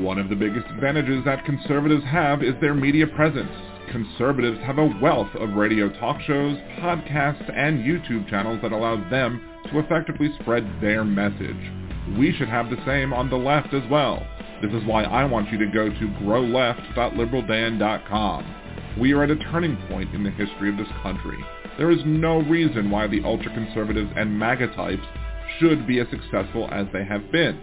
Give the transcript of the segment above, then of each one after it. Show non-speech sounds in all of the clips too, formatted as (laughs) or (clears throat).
One of the biggest advantages that conservatives have is their media presence. Conservatives have a wealth of radio talk shows, podcasts, and YouTube channels that allow them to effectively spread their message. We should have the same on the left as well. This is why I want you to go to growleft.liberaldan.com. We are at a turning point in the history of this country. There is no reason why the ultra-conservatives and MAGA types should be as successful as they have been.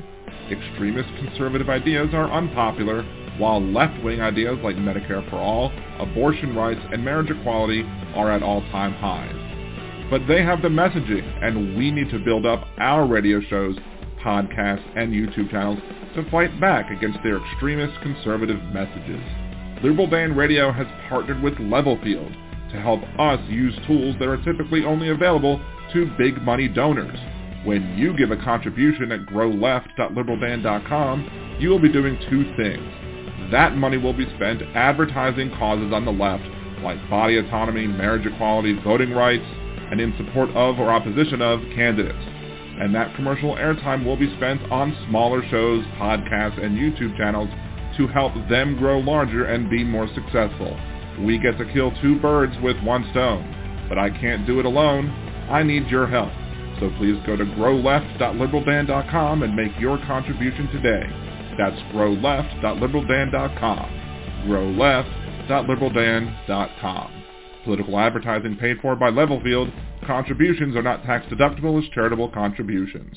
Extremist conservative ideas are unpopular, while left-wing ideas like Medicare for all, abortion rights, and marriage equality are at all-time highs. But they have the messaging, and we need to build up our radio shows, podcasts, and YouTube channels to fight back against their extremist conservative messages. Liberal Dan Radio has partnered with Levelfield to help us use tools that are typically only available to big money donors. When you give a contribution at growleft.liberaldan.com, you will be doing two things. That money will be spent advertising causes on the left, like body autonomy, marriage equality, voting rights, and in support of or opposition of candidates. And that commercial airtime will be spent on smaller shows, podcasts, and YouTube channels to help them grow larger and be more successful. We get to kill two birds with one stone, but I can't do it alone. I need your help. So please go to growleft.liberaldan.com and make your contribution today. That's growleft.liberaldan.com. growleft.liberaldan.com. Political advertising paid for by Levelfield. Contributions are not tax deductible as charitable contributions.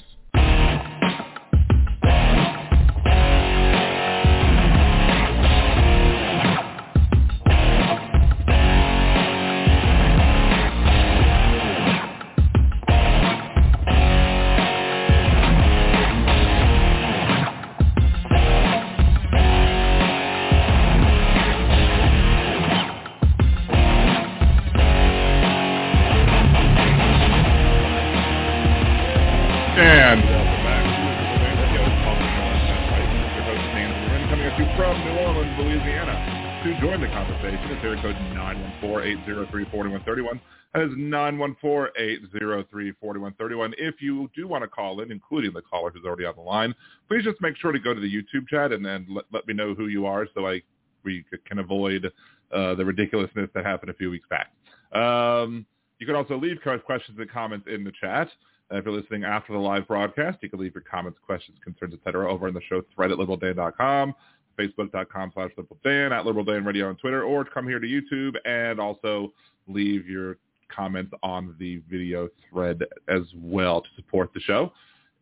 914-803-4131. That is 914-803-4131. If you do want to call in, including the caller who's already on the line, please just make sure to go to the YouTube chat and then let, let me know who you are so I we can avoid uh, the ridiculousness that happened a few weeks back. Um, you can also leave questions and comments in the chat. Uh, if you're listening after the live broadcast, you can leave your comments, questions, concerns, etc. over in the show thread at liberaldan.com, facebook.com slash liberaldan, at liberaldan radio on Twitter, or come here to YouTube and also leave your comments on the video thread as well to support the show.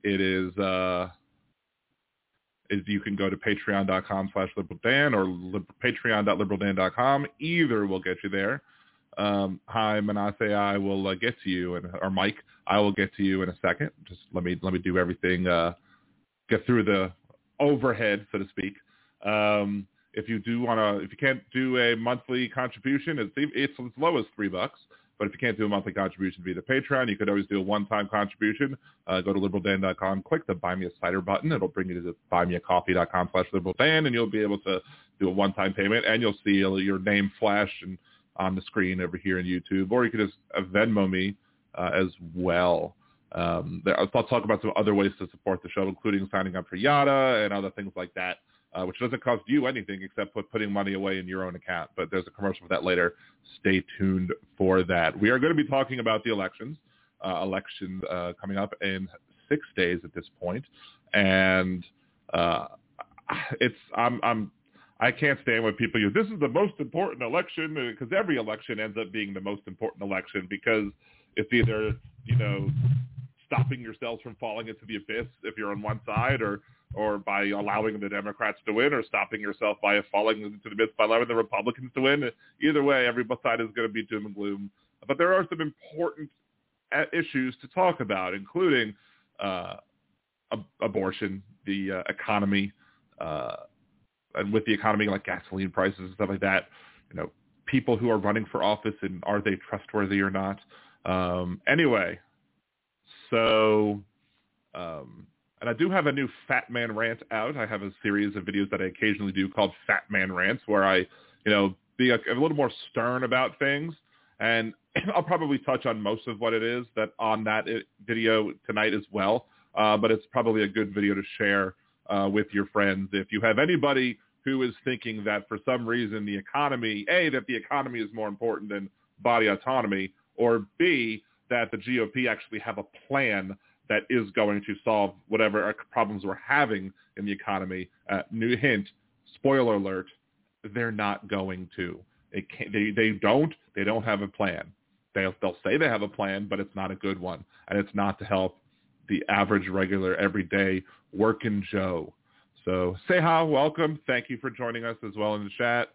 It is, uh, is you can go to patreon.com slash liberaldan or li- patreon.liberaldan.com. Either will get you there. Um, hi, Manasseh. I will uh, get to you, and or Mike, I will get to you in a second. Just let me let me do everything. Uh, get through the overhead, so to speak. Um, if you do want to, if you can't do a monthly contribution, it's it's as low as three bucks. But if you can't do a monthly contribution via the Patreon, you could always do a one-time contribution. Uh, go to liberaldan.com, click the Buy Me a Cider button. It'll bring you to the buymeacoffee.com slash liberaldan, and you'll be able to do a one-time payment, and you'll see your name flash and on the screen over here in YouTube, or you could just uh, Venmo me uh, as well. Um, there, I'll talk about some other ways to support the show, including signing up for Yada and other things like that, uh, which doesn't cost you anything except put, putting money away in your own account. But there's a commercial for that later. Stay tuned for that. We are going to be talking about the elections, uh, elections uh, coming up in six days at this point, and uh, it's I'm I'm I can't stand when people use this is the most important election because every election ends up being the most important election because it's either you know stopping yourselves from falling into the abyss if you're on one side or or by allowing the Democrats to win or stopping yourself by falling into the abyss by allowing the Republicans to win. Either way, every side is going to be doom and gloom. But there are some important uh, issues to talk about, including uh, ab- abortion, the uh, economy, uh, and with the economy like gasoline prices and stuff like that, you know, people who are running for office and are they trustworthy or not? Um, anyway, so, um, and I do have a new Fat Man rant out. I have a series of videos that I occasionally do called Fat Man rants, where I, you know, be a, a little more stern about things, and (clears throat) I'll probably touch on most of what it is that on that video tonight as well. Uh, but it's probably a good video to share uh, with your friends. If you have anybody who is thinking that for some reason the economy, A, that the economy is more important than body autonomy, or B, that the GOP actually have a plan that is going to solve whatever problems we're having in the economy. Uh, new hint, spoiler alert, they're not going to. They, can't, they, they don't. They don't have a plan. They'll, they'll say they have a plan, but it's not a good one. And it's not to help the average, regular, everyday working Joe. So hi, welcome. Thank you for joining us as well in the chat.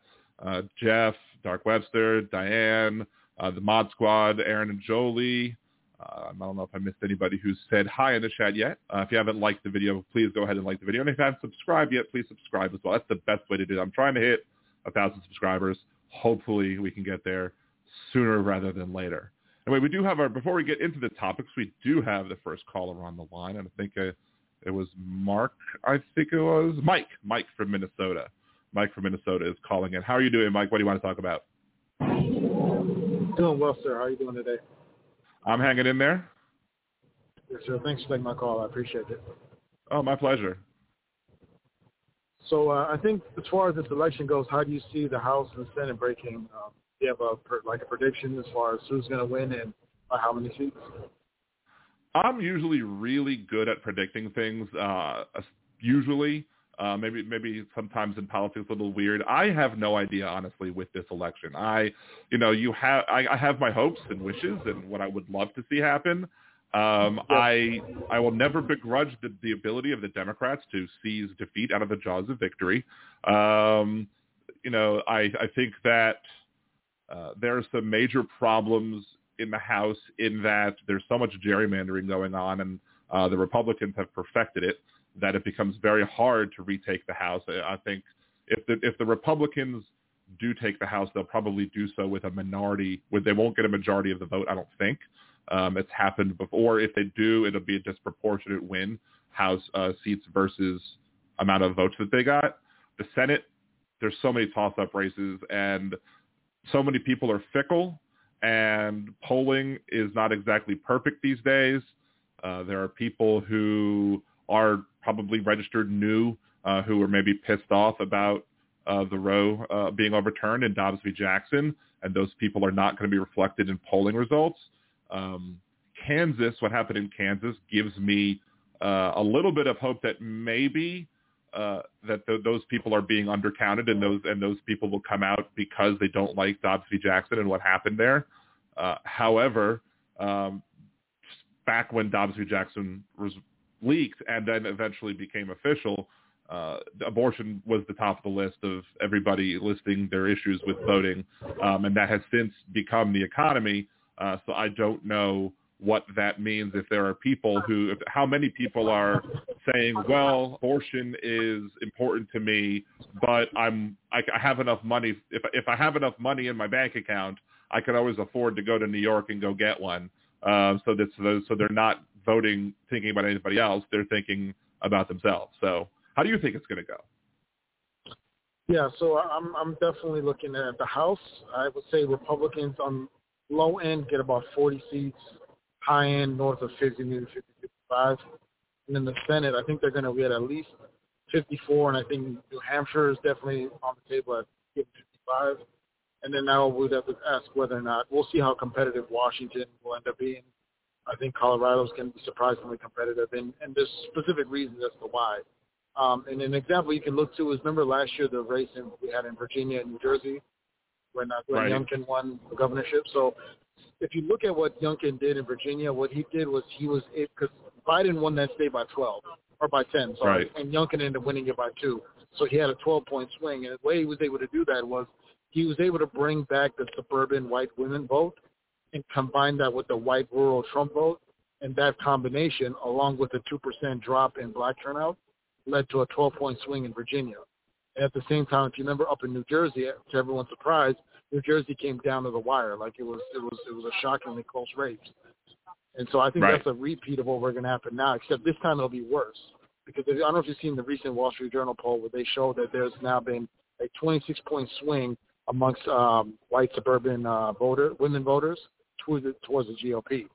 Uh, Jeff, Dark Webster, Diane, uh, the Mod Squad, Aaron and Jolie. Uh, I don't know if I missed anybody who said hi in the chat yet. Uh, if you haven't liked the video, please go ahead and like the video. And if you haven't subscribed yet, please subscribe as well. That's the best way to do it. I'm trying to hit a thousand subscribers. Hopefully we can get there sooner rather than later. Anyway, we do have our, before we get into the topics, we do have the first caller on the line. And I think uh, it was Mark, I think it was Mike, Mike from Minnesota. Mike from Minnesota is calling in. How are you doing, Mike? What do you want to talk about? Doing well, sir. How are you doing today? I'm hanging in there. Yes, sir. Thanks for taking my call. I appreciate it. Oh, my pleasure. So uh, I think as far as this election goes, how do you see the House and the Senate breaking? Um, do you have a like a prediction as far as who's going to win and by how many seats? I'm usually really good at predicting things. Uh, usually, uh, maybe maybe sometimes in politics a little weird. I have no idea honestly with this election. I, you know, you have I, I have my hopes and wishes and what I would love to see happen. Um, I I will never begrudge the, the ability of the Democrats to seize defeat out of the jaws of victory. Um, you know, I I think that uh, there are some major problems in the House in that there's so much gerrymandering going on, and uh, the Republicans have perfected it that it becomes very hard to retake the House. I think if the if the Republicans do take the House, they'll probably do so with a minority. With they won't get a majority of the vote. I don't think um, it's happened before. If they do, it'll be a disproportionate win House uh, seats versus amount of votes that they got. The Senate, there's so many toss-up races, and so many people are fickle, and polling is not exactly perfect these days. Uh, there are people who are probably registered new uh, who are maybe pissed off about uh, the Roe uh, being overturned in Dobbs v. Jackson, and those people are not going to be reflected in polling results. Um, Kansas, what happened in Kansas, gives me uh, a little bit of hope that maybe uh, that th- those people are being undercounted, and those and those people will come out because they don't like Dobbs v. Jackson and what happened there. Uh, however, um, back when Dobbs v. Jackson was leaked and then eventually became official, uh, abortion was the top of the list of everybody listing their issues with voting, um, and that has since become the economy. Uh, so I don't know what that means if there are people who, if, how many people are saying, well, abortion is important to me, but I'm, I, I have enough money. If, if I have enough money in my bank account, I can always afford to go to New York and go get one. Uh, so that's so they're not voting thinking about anybody else. They're thinking about themselves. So how do you think it's going to go? Yeah, so I'm I'm definitely looking at the House. I would say Republicans on low end get about 40 seats, high end north of 50, maybe 50, 55. And then the Senate, I think they're going to get at least 54, and I think New Hampshire is definitely on the table at 55. And then now we'd have to ask whether or not we'll see how competitive Washington will end up being. I think Colorado's going to be surprisingly competitive, and, and there's specific reasons as to why. Um, and an example you can look to is remember last year the race in, we had in Virginia and New Jersey when uh, Glenn right. Youngkin won the governorship. So if you look at what Youngkin did in Virginia, what he did was he was because Biden won that state by 12 or by 10, sorry, right. and Youngkin ended up winning it by two. So he had a 12 point swing, and the way he was able to do that was he was able to bring back the suburban white women vote and combine that with the white rural Trump vote. And that combination, along with the 2% drop in black turnout, led to a 12-point swing in Virginia. And at the same time, if you remember up in New Jersey, to everyone's surprise, New Jersey came down to the wire. Like it was, it was, it was a shockingly close race. And so I think right. that's a repeat of what we're going to happen now, except this time it'll be worse. Because I don't know if you've seen the recent Wall Street Journal poll where they show that there's now been a 26-point swing amongst um, white suburban uh, voter women voters towards the, towards the GOP.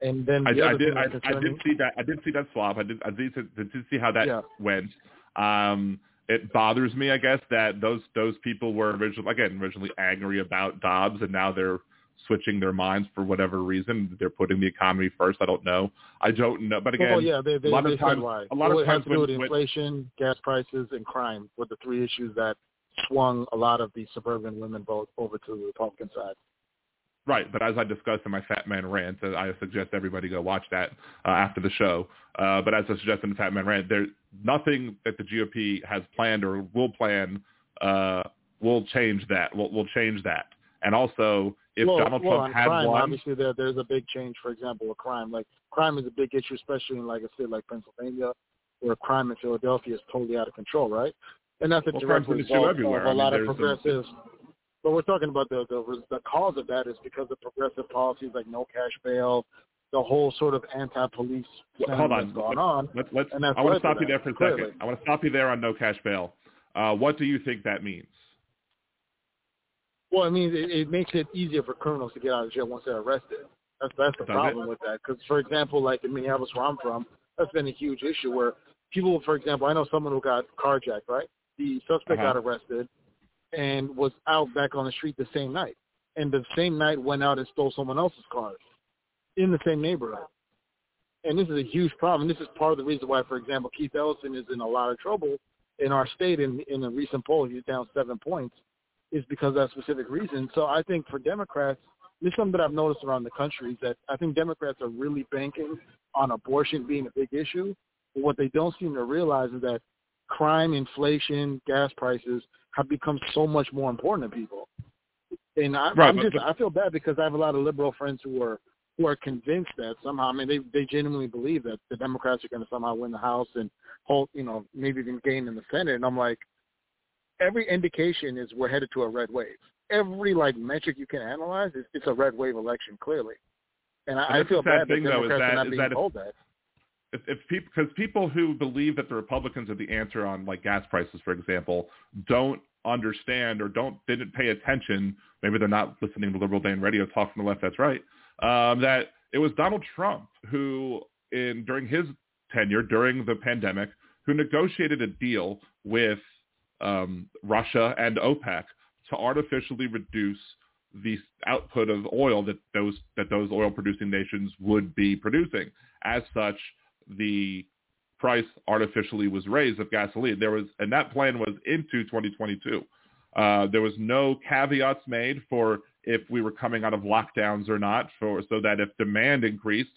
And then the I, I did. I, I did see that. I did see that swap. I did. I did, did, did see how that Yeah. went. Um, it bothers me, I guess, that those those people were originally again originally angry about Dobbs, and now they're switching their minds for whatever reason. They're putting the economy first. I don't know. I don't know. But again, well, yeah, they, they, a lot of times- why. a lot So of it has times to do when- with when- inflation, gas prices, and crime were the three issues that swung a lot of the suburban women vote over to the Republican side. Right, but as I discussed in my Fat Man rant, uh, I suggest everybody go watch that uh, after the show. Uh, but as I suggested in the Fat Man rant, there's nothing that the GOP has planned or will plan uh, will change that. Will will change that. And also, if well, Donald well, Trump had crime, won, obviously there there's a big change. For example, with crime, like crime is a big issue, especially in like a state like Pennsylvania, where crime in Philadelphia is totally out of control, right? And that's a Well, direct crime's an issue result everywhere. of I a mean, lot of there's some- progressives. But we're talking about the, the the cause of that is because of progressive policies like no cash bail, the whole sort of anti-police Well, hold on. that's going on. let's, let's I want to stop to you there for a clearly. second. I want to stop you there on no cash bail. Uh, what do you think that means? Well, I mean, it, it makes it easier for criminals to get out of jail once they're arrested. That's that's the Does problem with that. Because, for example, like in Minneapolis, where I'm from, that's been a huge issue. Where people, for example, I know someone who got carjacked. Right, the suspect Uh-huh. got arrested and was out back on the street the same night, and the same night went out and stole someone else's car in the same neighborhood. And this is a huge problem. This is part of the reason why, for example, Keith Ellison is in a lot of trouble in our state. In in a recent poll, he's down seven points is because of that specific reason. So I think for Democrats, this is something that I've noticed around the country is that I think Democrats are really banking on abortion being a big issue. But what they don't seem to realize is that crime, inflation, gas prices have become so much more important to people. And I, Right, I'm but- just I feel bad because I have a lot of liberal friends who are who are convinced that somehow I mean they they genuinely believe that the Democrats are going to somehow win the House and hold you know maybe even gain in the Senate. And I'm like, every indication is we're headed to a red wave. Every like metric you can analyze, it's, it's a red wave election clearly. And I, I feel bad that Democrats that- are not being that told that. If, if people because people who believe that the Republicans are the answer on like gas prices, for example, don't understand or don't didn't pay attention. Maybe they're not listening to Liberal Dan Radio talk from the left. That's right. Um, that it was Donald Trump who, in during his tenure during the pandemic, who negotiated a deal with um, Russia and OPEC to artificially reduce the output of oil that those that those oil producing nations would be producing. As such, the price artificially was raised of gasoline. There was, and that plan was into 2022. Uh, there was no caveats made for if we were coming out of lockdowns or not, for so that if demand increased,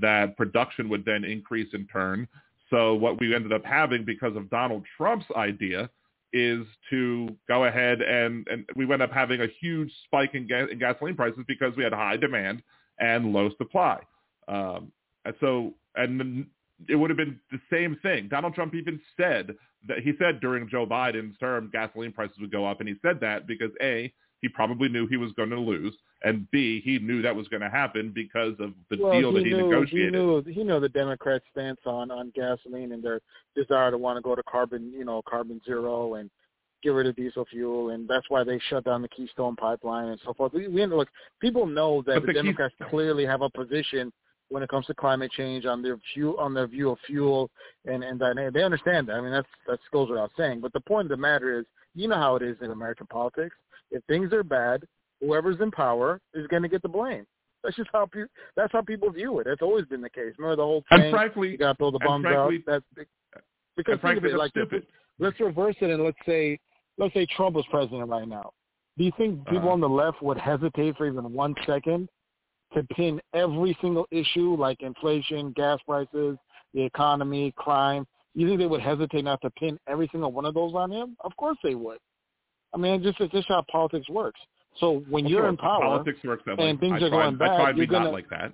that production would then increase in turn. So what we ended up having because of Donald Trump's idea is to go ahead and, and we went up having a huge spike in, ga- in gasoline prices because we had high demand and low supply. Um, and so, and it would have been the same thing. Donald Trump even said that he said during Joe Biden's term gasoline prices would go up, and he said that because a he probably knew he was going to lose, and b he knew that was going to happen because of the well, deal he that he knew, negotiated. He knew, he knew the Democrats' stance on on gasoline and their desire to want to go to carbon, you know, carbon zero and get rid of diesel fuel, and that's why they shut down the Keystone Pipeline and so forth. We, we look, people know that But the, the Democrats clearly have a position when it comes to climate change on their view on their view of fuel and and that they understand that. I mean that's that goes without saying. But the point of the matter is, you know how it is in American politics. If things are bad, whoever's in power is going to get the blame. That's just how pe- that's how people view it. That's always been the case. Remember the whole thing. and frankly, you got to throw the bombs frankly- out. That's because think of frankly, it like this. stupid. Let's reverse it and let's say let's say Trump was president right now. Do you think people Uh-huh. on the left would hesitate for even one second to pin every single issue like inflation, gas prices, the economy, crime? You think they would hesitate not to pin every single one of those on him? Of course they would. I mean, just it's just how politics works. So when you're in power, politics works that way. and things I are going I bad, to be you're gonna- not like that.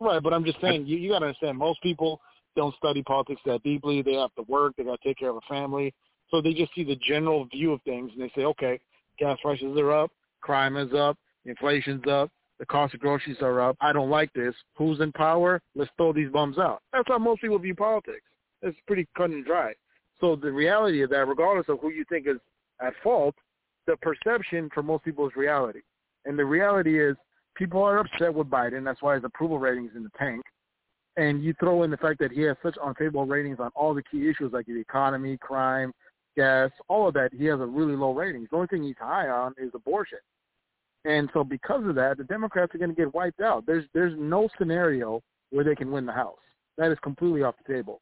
Right, but I'm just saying you, you got to understand. Most people don't study politics that deeply. They have to work. They got to take care of a family, so they just see the general view of things and they say, okay, gas prices are up, crime is up, inflation's up, the cost of groceries are up. I don't like this. Who's in power? Let's throw these bums out. That's how most people view politics. It's pretty cut and dry. So the reality of that, regardless of who you think is at fault, the perception for most people is reality. And the reality is people are upset with Biden. That's why his approval ratings in the tank. And you throw in the fact that he has such unfavorable ratings on all the key issues like the economy, crime, gas, all of that. He has a really low rating. The only thing he's high on is abortion. And so because of that, the Democrats are going to get wiped out. There's there's no scenario where they can win the House. That is completely off the table.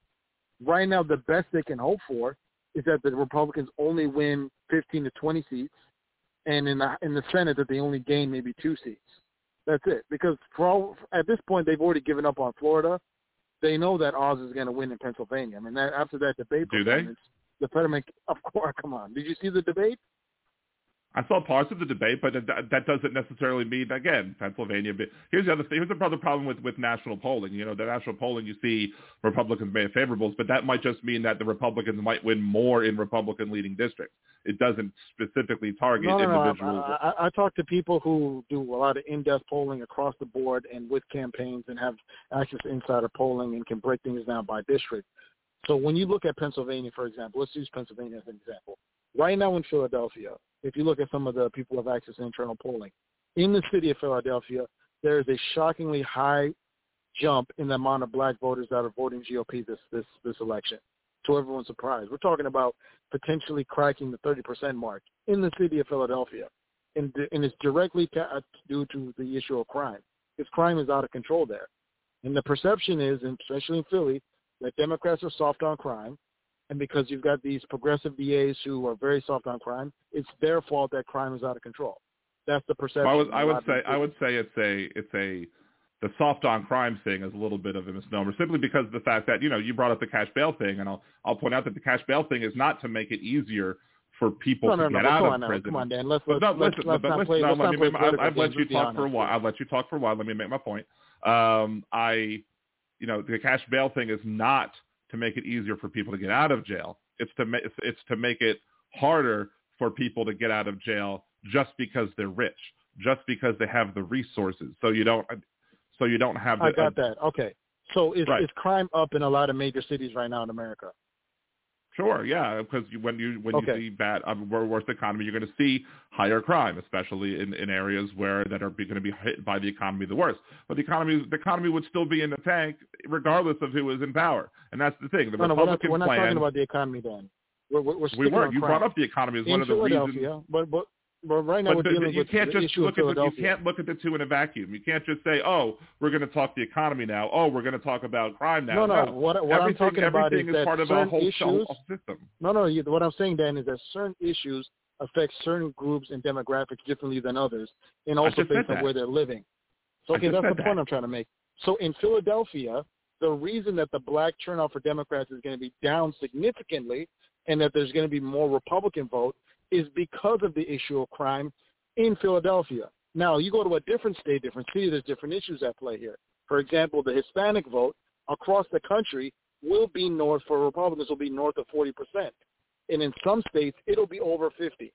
Right now, the best they can hope for is that the Republicans only win 15 to 20 seats, and in the in the Senate that they only gain maybe two seats. That's it. Because for all, at this point, they've already given up on Florida. They know that Oz is going to win in Pennsylvania. I mean, that, after that debate, do they? The Fetterman, of course. Come on, did you see the debate? I saw parts of the debate, but that, that doesn't necessarily mean again Pennsylvania. Here's the other thing. Here's the problem with with national polling. You know, the national polling you see Republicans may have favorables, but that might just mean that the Republicans might win more in Republican leading districts. It doesn't specifically target no, no, individuals. No, I, I, I talk to people who do a lot of in-depth polling across the board and with campaigns and have access to insider polling and can break things down by district. So when you look at Pennsylvania, for example, let's use Pennsylvania as an example. Right now in Philadelphia, if you look at some of the people who have access to internal polling, in the city of Philadelphia, there is a shockingly high jump in the amount of black voters that are voting GOP this this this election. To everyone's surprise, we're talking about potentially cracking the 30% mark in the city of Philadelphia, and and it's directly uh, due to the issue of crime. Because crime is out of control there, and the perception is, especially in Philly, that Democrats are soft on crime, and because you've got these progressive DAs who are very soft on crime, it's their fault that crime is out of control. That's the perception. Well, I would, I would say I would say it's a it's a the soft on crime thing is a little bit of a misnomer, simply because of the fact that you know you brought up the cash bail thing, and I'll I'll point out that the cash bail thing is not to make it easier for people no, no, to get no, out of on prison. Come on, Dan. Let's, let's, let's, let's, let's, let's play. No, let's let not me, play I've, I've let you talk for a while. I've let you talk for a while. Let me make my point. Um, I, you know, the cash bail thing is not to make it easier for people to get out of jail. It's to ma- it's, to make it harder for people to get out of jail just because they're rich, just because they have the resources. So you don't so you don't have. The, I got that. Okay. So is Right. is crime up in a lot of major cities right now in America? Sure, yeah, because when you when Okay. you see bad um, wor- worse economy, you're going to see higher crime, especially in, in areas where that are going to be hit by the economy the worst. But the economy the economy would still be in the tank regardless of who is in power, and that's the thing. The No, no, we're not, we're not plan. talking about the economy, then. We're we're, we're we were. You crime. brought up the economy as in one of the reasons. but but but right now But we're the- dealing you with can't just look at the, you can't look at the two in a vacuum. You can't just say, "Oh, we're going to talk the economy now. Oh, we're going to talk about crime now." no, no. What, what I'm talking about is everything that part of a certain whole, issues. system. No, no. You, what I'm saying, Dan, is that certain issues affect certain groups and demographics differently than others, and also based on where they're living. So, okay, that's the point that. I'm trying to make. So, in Philadelphia, the reason that the black turnout for Democrats is going to be down significantly, and that there's going to be more Republican vote, is because of the issue of crime in Philadelphia. Now, you go to a different state, different city, there's different issues at play here. For example, the Hispanic vote across the country will be north for Republicans will be north of 40%. And in some states, it'll be over 50.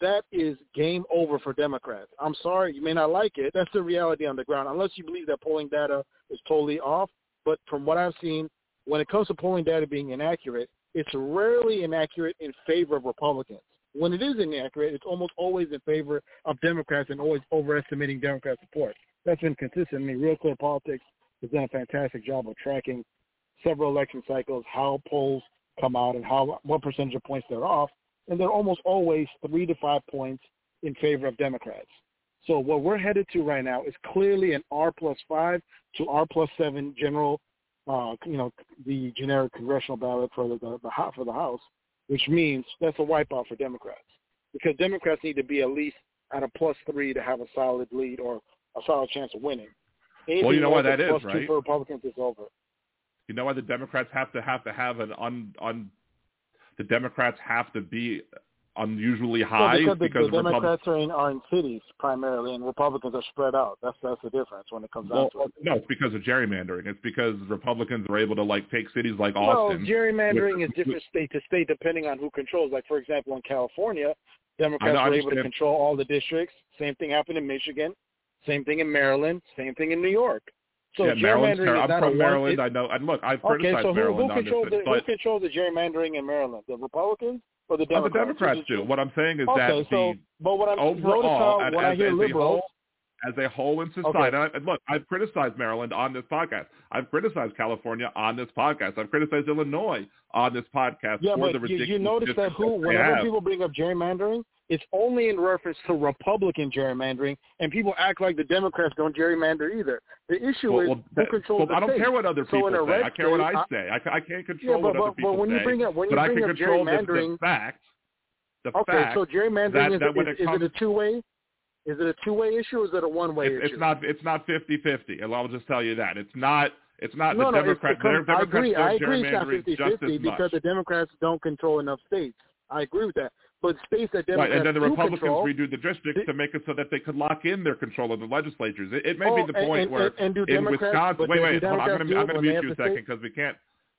That is game over for Democrats. I'm sorry, you may not like it. That's the reality on the ground, unless you believe that polling data is totally off. But from what I've seen, when it comes to polling data being inaccurate, it's rarely inaccurate in favor of Republicans. When it is inaccurate, it's almost always in favor of Democrats and always overestimating Democrat support. That's been consistent. I mean, Real Clear Politics has done a fantastic job of tracking several election cycles, how polls come out and how what percentage of points they're off, and they're almost always three to five points in favor of Democrats. So what we're headed to right now is clearly an R plus five to R plus seven general, uh, you know, the generic congressional ballot for the, the, the for the House, which means that's a wipeout for Democrats because Democrats need to be at least at a plus three to have a solid lead or a solid chance of winning. Well, you know why that is, right? for Republicans is over. You know why the Democrats have to have to have an un, un the Democrats have to be unusually high Well, because the, the Repub- Democrats are in are in cities primarily, and Republicans are spread out. That's that's the difference when it comes down to it. no, it's because of gerrymandering. It's because Republicans are able to like take cities like Well, Austin. gerrymandering with- is different state to state depending on who controls. Like for example, in California, Democrats I were able to control all the districts. Same thing happened in Michigan. Same thing in Maryland. Same thing in New York. So yeah, Maryland's gerrymandering ter- is I'm from Maryland. one. I know. And look, I've okay, criticized so who, Maryland who on controls the who controls the gerrymandering in Maryland? The Republicans or the well, the Democrats? Democrats do. What I'm saying is Okay, that so the but what I'm overall, how as- as- as a liberals, whole- as a whole in society. Okay. And look, I've criticized Maryland on this podcast. I've criticized California on this podcast. I've criticized Illinois on this podcast yeah, for but the ridiculous. You, you notice that who, whenever people bring up gerrymandering, it's only in reference to Republican gerrymandering, and people act like the Democrats don't gerrymander either. The issue well, is well, who controls well, the I don't state. care what other people so say. I care what I say. I, I can't control yeah, but, what other but, people but when say. You bring up, when but you I bring can up control the, gerrymandering, the fact. The okay, fact so gerrymandering that, is, that is, it comes, is it a two-way? Is it a two-way issue or is it a one-way it's, issue? It's not. It's not fifty-fifty. I'll just tell you that it's not. It's not no, the no, Democrats. Democrats I agree. I agree. It's not 50-50 because the Democrats don't control enough states. I agree with that. But states that Democrats right, and then the Republicans control, redo the districts to make it so that they could lock in their control of the legislatures. It, it may oh, be the point and, where and, and in Wisconsin. Wait, wait, hold on. I'm going to I'm going to mute you a second because we can't.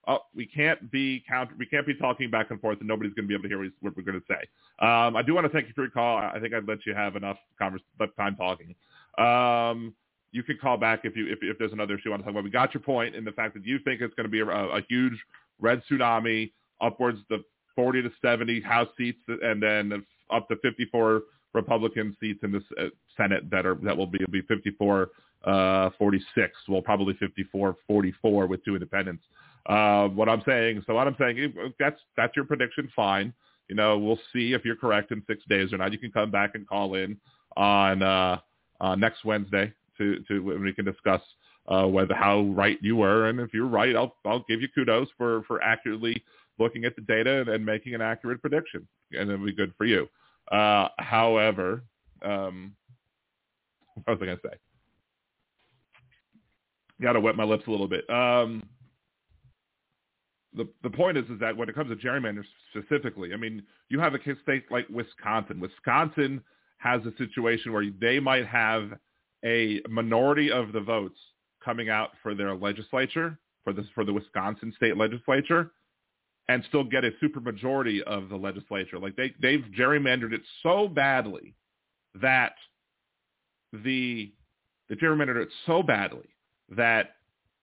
Oh, we can't be counter. We can't be talking back and forth, and nobody's going to be able to hear what we're going to say. Um, I do want to thank you for your call. I think I'd let you have enough convers- enough time talking. Um, you can call back if you if, if there's another issue you want to talk about. We got your point in the fact that you think it's going to be a, a huge red tsunami, upwards of 40 to 70 House seats, and then up to 54 Republican seats in the uh, Senate that are that will be will be 54 uh, 46. Well, probably 54 44 with two independents. Uh, what I'm saying, so what I'm saying, that's that's your prediction. Fine. You know, we'll see if you're correct in six days or not. You can come back and call in on uh, uh, next Wednesday to to when we can discuss uh, whether how right you were, and if you're right, I'll I'll give you kudos for for accurately looking at the data and, and making an accurate prediction, and it'll be good for you. Uh, however, um, what was I going to say? Got to wet my lips a little bit. Um, the the point is is that when it comes to gerrymandering specifically, I mean, you have a state like Wisconsin. Wisconsin has a situation where they might have a minority of the votes coming out for their legislature for this for the Wisconsin state legislature, and still get a supermajority of the legislature. Like they they've gerrymandered it so badly that the the gerrymandered it so badly that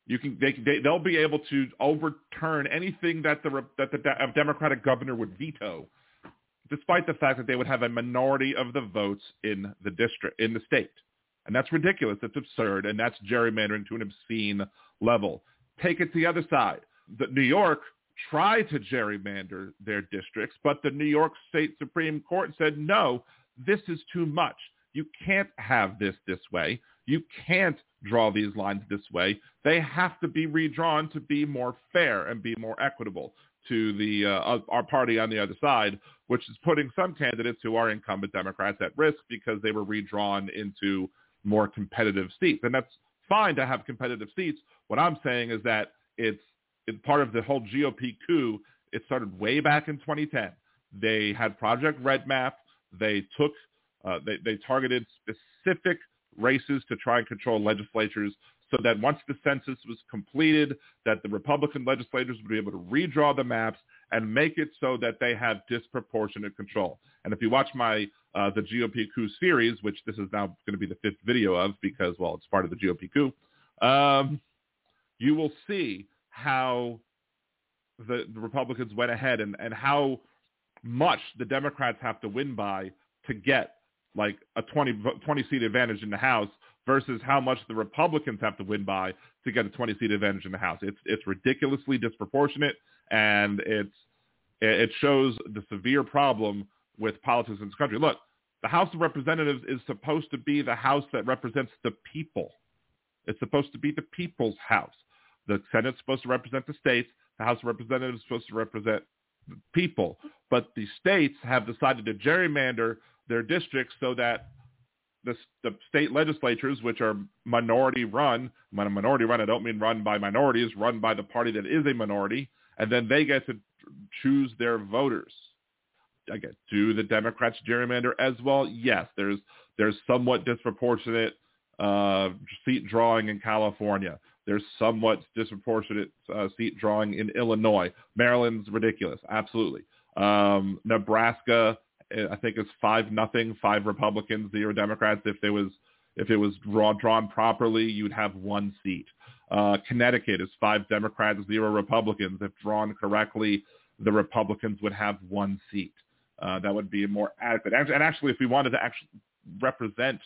you can they, they they'll be able to overturn anything that the that the a Democratic governor would veto, despite the fact that they would have a minority of the votes in the district in the state, and that's ridiculous. It's absurd, and that's gerrymandering to an obscene level. Take it to the other side. The, New York tried to gerrymander their districts, but the New York State Supreme Court said no, this is too much. You can't have this this way. You can't draw these lines this way. They have to be redrawn to be more fair and be more equitable to the uh, our party on the other side, which is putting some candidates who are incumbent Democrats at risk because they were redrawn into more competitive seats. And that's fine to have competitive seats. What I'm saying is that it's, it's part of the whole GOP coup. It started way back in 2010. They had Project Red Map. They took, uh, they, they targeted specific races to try and control legislatures so that once the census was completed, that the Republican legislators would be able to redraw the maps and make it so that they have disproportionate control. And if you watch my uh, the GOP coup series, which this is now going to be the fifth video of because well, it's part of the GOP coup, um, you will see how the, the Republicans went ahead and, and how much the Democrats have to win by to get like a 20, 20 seat advantage in the House versus how much the Republicans have to win by to get a 20 seat advantage in the House. It's it's ridiculously disproportionate, and it's it shows the severe problem with politics in this country. Look, the House of Representatives is supposed to be the House that represents the people. It's supposed to be the people's House. The Senate's supposed to represent the states. The House of Representatives is supposed to represent the people. But the states have decided to gerrymander their districts so that the, the state legislatures, which are minority run, when a minority run, I don't mean run by minorities, run by the party that is a minority, and then they get to choose their voters. Again, do the Democrats gerrymander as well? Yes, there's there's somewhat disproportionate uh, seat drawing in California. There's somewhat disproportionate uh, seat drawing in Illinois. Maryland's ridiculous, absolutely. Um, Nebraska I think it's five nothing, five Republicans, zero Democrats. If there was if it was draw, drawn properly, you'd have one seat. Uh, Connecticut is five Democrats, zero Republicans. If drawn correctly, the Republicans would have one seat. Uh, that would be more adequate. And actually, if we wanted to actually represent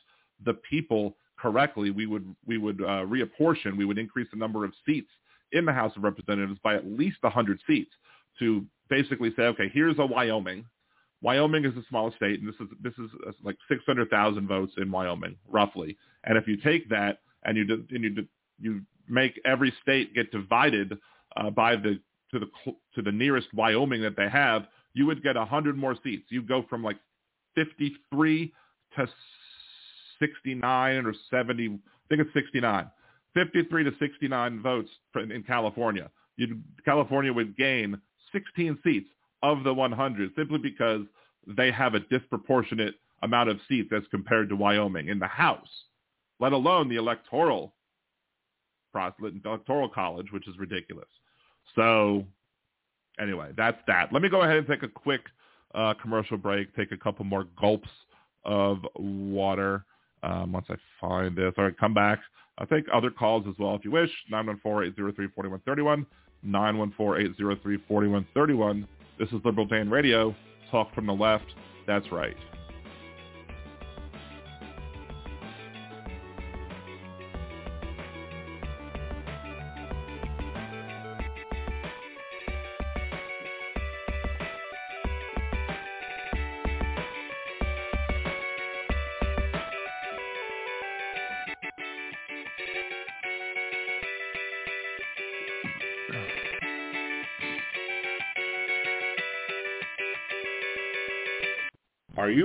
the people, correctly, we would we would uh, reapportion, we would increase the number of seats in the House of Representatives by at least 100 seats to basically say, okay, here's a Wyoming. Wyoming is the smallest state, and this is this is uh, like 600,000 votes in Wyoming, roughly. And if you take that and you and you you make every state get divided uh, by the to the to the nearest Wyoming that they have, you would get 100 more seats. You go from like 53 to 69 or 70. I think it's 69. 53 to 69 votes in California. You'd, California would gain 16 seats of the 100 simply because they have a disproportionate amount of seats as compared to Wyoming in the House, let alone the electoral electoral college, which is ridiculous. So anyway, that's that. Let me go ahead and take a quick uh, commercial break, take a couple more gulps of water um, once I find this. All right, come back. I'll take other calls as well if you wish. 914-803-4131, 914-803-4131. This is Liberal Dan Radio. Talk from the left. That's right.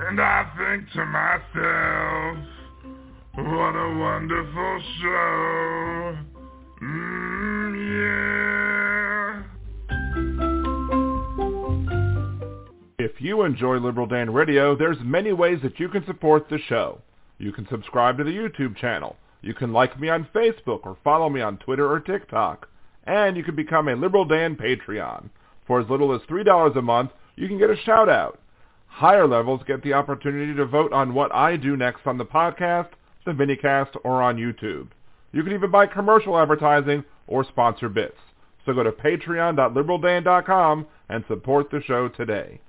And I think to myself, what a wonderful show. Mm, yeah. If you enjoy Liberal Dan Radio, there's many ways that you can support the show. You can subscribe to the YouTube channel. You can like me on Facebook or follow me on Twitter or TikTok. And you can become a Liberal Dan Patreon. For as little as $3 a month, you can get a shout out. Higher levels get the opportunity to vote on what I do next on the podcast, the minicast, or on YouTube. You can even buy commercial advertising or sponsor bits. So go to patreon.liberaldan.com and support the show today.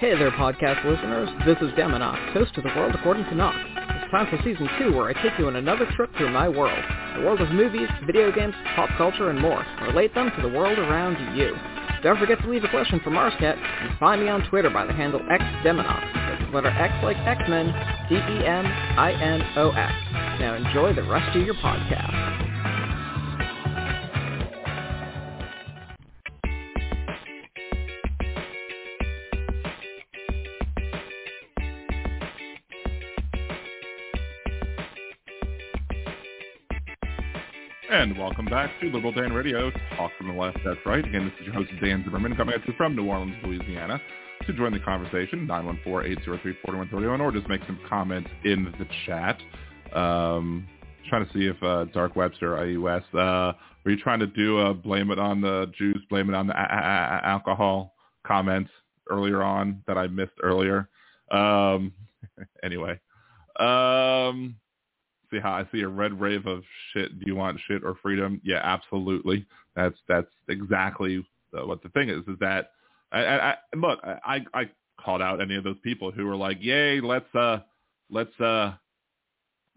Hey there, podcast listeners. This is Deminox, host of The World According to Knox. It's time for Season 2, where I take you on another trip through my world. The world of movies, video games, pop culture, and more. Relate them to the world around you. Don't forget to leave a question for Marscat and find me on Twitter by the handle XDeminox. That's letter X like X-Men, D-E-M-I-N-O-X. Now enjoy the rest of your podcast. And welcome back to Liberal Dan Radio, Talk from the Left, that's right. Again, this is your host, Dan Zimmerman, coming at you from New Orleans, Louisiana. To join the conversation, 914-803-4131, or just make some comments in the chat. Um, trying to see if uh, Dark Webster, IUS, uh, were you trying to do a blame it on the Jews, blame it on the a- a- a- alcohol comments earlier on that I missed earlier? Um, (laughs) anyway. Um, See how I see a red wave of shit. Do you want shit or freedom? Yeah, absolutely. That's that's exactly what the thing is. Is that I, I, I look I I called out any of those people who were like, yay, let's uh let's uh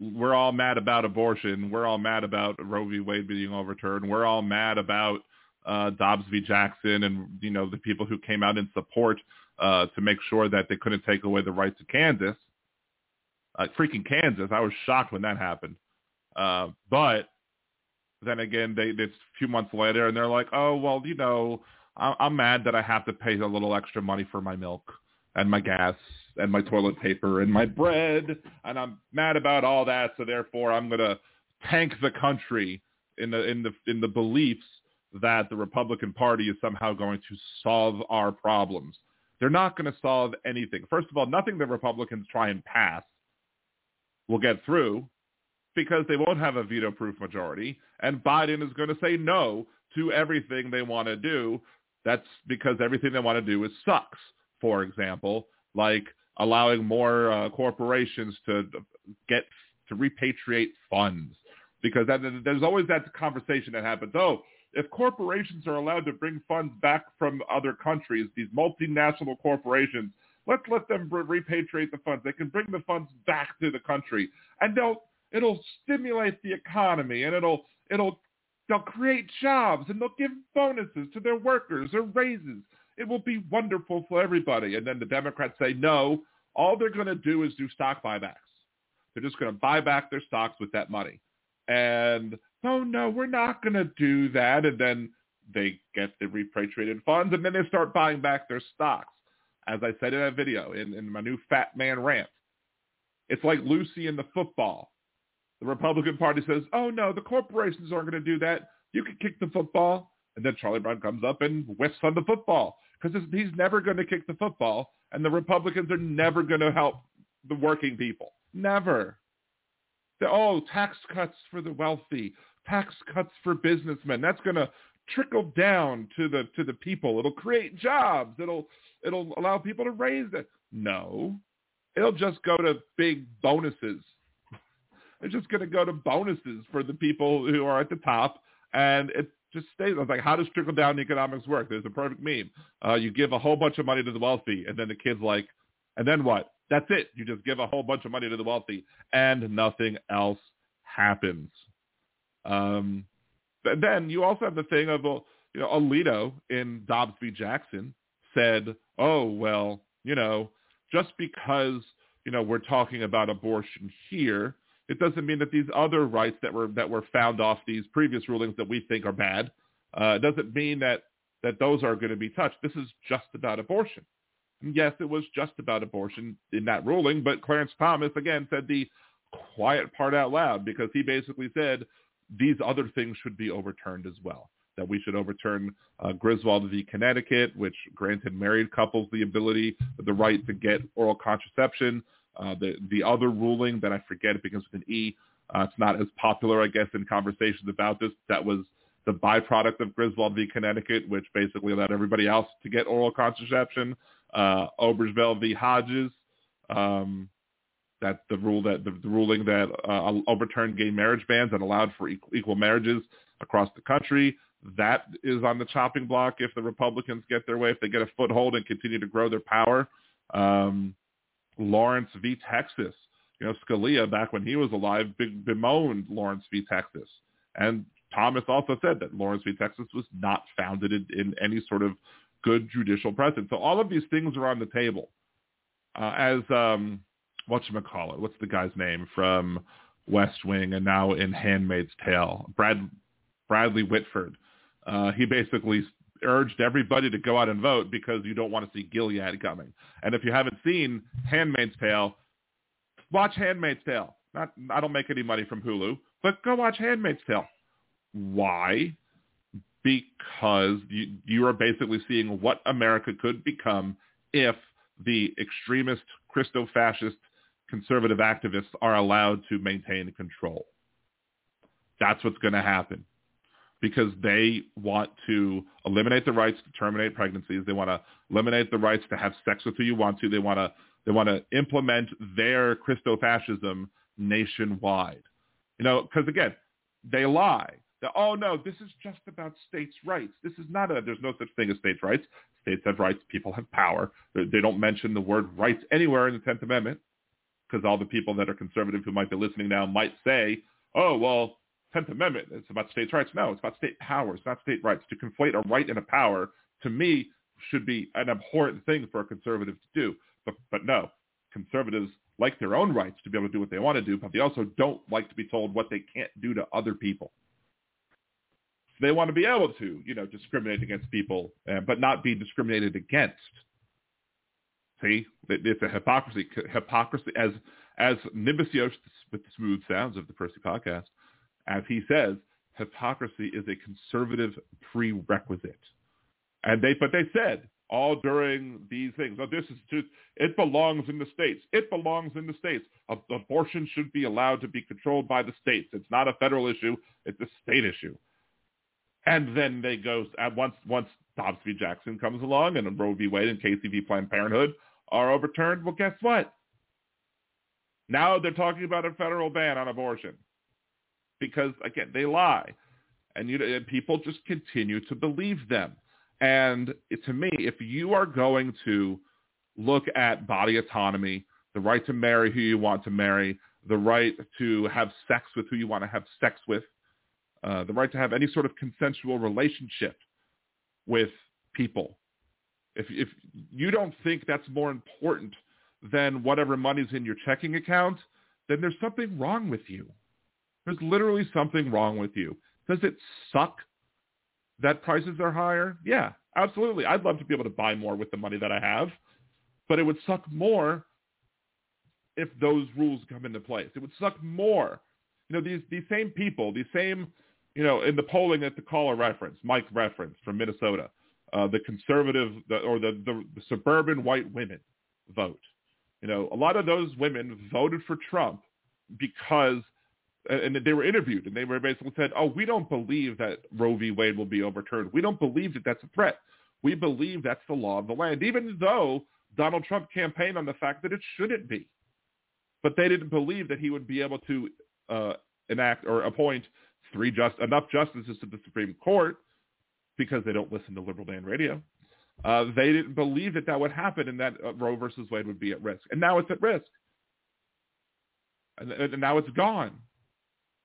we're all mad about abortion. We're all mad about Roe v. Wade being overturned. We're all mad about uh, Dobbs v. Jackson and, you know, the people who came out in support uh, to make sure that they couldn't take away the rights of Kansas. Uh, freaking Kansas. I was shocked when that happened. Uh, but then again, they, it's a few months later and they're like, oh, well, you know, I'm, I'm mad that I have to pay a little extra money for my milk and my gas and my toilet paper and my bread and I'm mad about all that so therefore I'm going to tank the country in the in the in the beliefs that the Republican Party is somehow going to solve our problems. They're not going to solve anything. First of all, nothing the Republicans try and pass will get through because they won't have a veto-proof majority, and Biden is going to say no to everything they want to do. That's because everything they want to do is sucks. For example, like allowing more uh, corporations to get to repatriate funds because that, there's always that conversation that happens. Oh, if corporations are allowed to bring funds back from other countries, these multinational corporations, let's let them repatriate the funds. They can bring the funds back to the country, and they'll it'll stimulate the economy, and it'll it'll they'll create jobs, and they'll give bonuses to their workers or raises. It will be wonderful for everybody. And then the Democrats say, no, all they're going to do is do stock buybacks. They're just going to buy back their stocks with that money. And, oh, no, we're not going to do that. And then they get the repatriated funds, and then they start buying back their stocks. As I said in that video, in, in my new Fat Man rant, it's like Lucy in the football. The Republican Party says, oh, no, the corporations aren't going to do that. You can kick the football. And then Charlie Brown comes up and whiffs on the football because he's never going to kick the football, and the Republicans are never going to help the working people. Never. They're, oh, tax cuts for the wealthy, tax cuts for businessmen. That's going to trickle down to the to the people. It'll create jobs. It'll it'll allow people to raise it. No, it'll just go to big bonuses. It's just going to go to bonuses for the people who are at the top, and it just stays. I was like, how does trickle down economics work? There's a perfect meme. Uh, you give a whole bunch of money to the wealthy, and then the kid's like, and then what? That's it. You just give a whole bunch of money to the wealthy, and nothing else happens. Um, then you also have the thing of, you know, Alito in Dobbs v. Jackson said, oh, well, you know, just because, you know, we're talking about abortion here it doesn't mean that these other rights that were that were found off these previous rulings that we think are bad, uh, it doesn't mean that that those are going to be touched. This is just about abortion. And yes, it was just about abortion in that ruling, but Clarence Thomas again said the quiet part out loud because he basically said these other things should be overturned as well. That we should overturn uh, Griswold v. Connecticut, which granted married couples the ability, the right to get oral contraception. Uh, the the other ruling that I forget it begins with an E. Uh, it's not as popular, I guess, in conversations about this. That was the byproduct of Griswold v. Connecticut, which basically allowed everybody else to get oral contraception. Uh, Obergefell v. Hodges, um, that the rule that the, the ruling that uh, overturned gay marriage bans and allowed for equal, marriages across the country. That is on the chopping block if the Republicans get their way, if they get a foothold and continue to grow their power. Um, Lawrence v. Texas. You know, Scalia, back when he was alive, bemoaned Lawrence v. Texas. And Thomas also said that Lawrence v. Texas was not founded in, in any sort of good judicial precedent. So all of these things are on the table. Uh, as, um, whatchamacallit, what's the guy's name from West Wing and now in Handmaid's Tale? Brad, Bradley Whitford. Uh, he basically urged everybody to go out and vote because you don't want to see Gilead coming. And if you haven't seen Handmaid's Tale, watch Handmaid's Tale. Not, I don't make any money from Hulu, but go watch Handmaid's Tale. Why? Because you, you are basically seeing what America could become if the extremist, Christo-fascist, conservative activists are allowed to maintain control. That's what's going to happen because they want to eliminate the rights to terminate pregnancies. They want to eliminate the rights to have sex with who you want to. They want to they want to implement their Christo-fascism nationwide. You know, because again, they lie. That, oh no, this is just about states' rights. This is not a. There's no such thing as states' rights. States have rights. People have power. They don't mention the word rights anywhere in the Tenth Amendment, because all the people that are conservative who might be listening now might say, oh well, Tenth Amendment, it's about states' rights. No, it's about state powers, not state rights. To conflate a right and a power, to me, should be an abhorrent thing for a conservative to do. But, but no, conservatives like their own rights to be able to do what they want to do, but they also don't like to be told what they can't do to other people. They want to be able to, you know, discriminate against people, uh, but not be discriminated against. See, it's a hypocrisy. Hypocrisy, as as Nimbus with the smooth sounds of the Percy podcast, as he says, hypocrisy is a conservative prerequisite. And they, but they said all during these things. Oh, this is just, it belongs in the states. It belongs in the states. Abortion should be allowed to be controlled by the states. It's not a federal issue. It's a state issue. And then they go, once, once Dobbs v. Jackson comes along and Roe v. Wade and Casey v. Planned Parenthood are overturned, well, guess what? Now they're talking about a federal ban on abortion because, again, they lie. And, you know, and people just continue to believe them. And to me, if you are going to look at body autonomy, the right to marry who you want to marry, the right to have sex with who you want to have sex with, uh, the right to have any sort of consensual relationship with people. If, if you don't think that's more important than whatever money's in your checking account, then there's something wrong with you. There's literally something wrong with you. Does it suck that prices are higher? Yeah, absolutely. I'd love to be able to buy more with the money that I have, but it would suck more if those rules come into place. It would suck more. You know, these these same people, these same, you know, in the polling that the caller referenced, Mike referenced from Minnesota, uh, the conservative the, or the, the the suburban white women vote. You know, a lot of those women voted for Trump because and they were interviewed and they were basically said, oh, we don't believe that Roe v. Wade will be overturned. We don't believe that that's a threat. We believe that's the law of the land, even though Donald Trump campaigned on the fact that it shouldn't be. But they didn't believe that he would be able to uh, enact or appoint three just enough justices to the Supreme Court because they don't listen to liberal Dan radio. Uh, they didn't believe that that would happen and that uh, Roe versus Wade would be at risk. And now it's at risk. And, and now it's gone.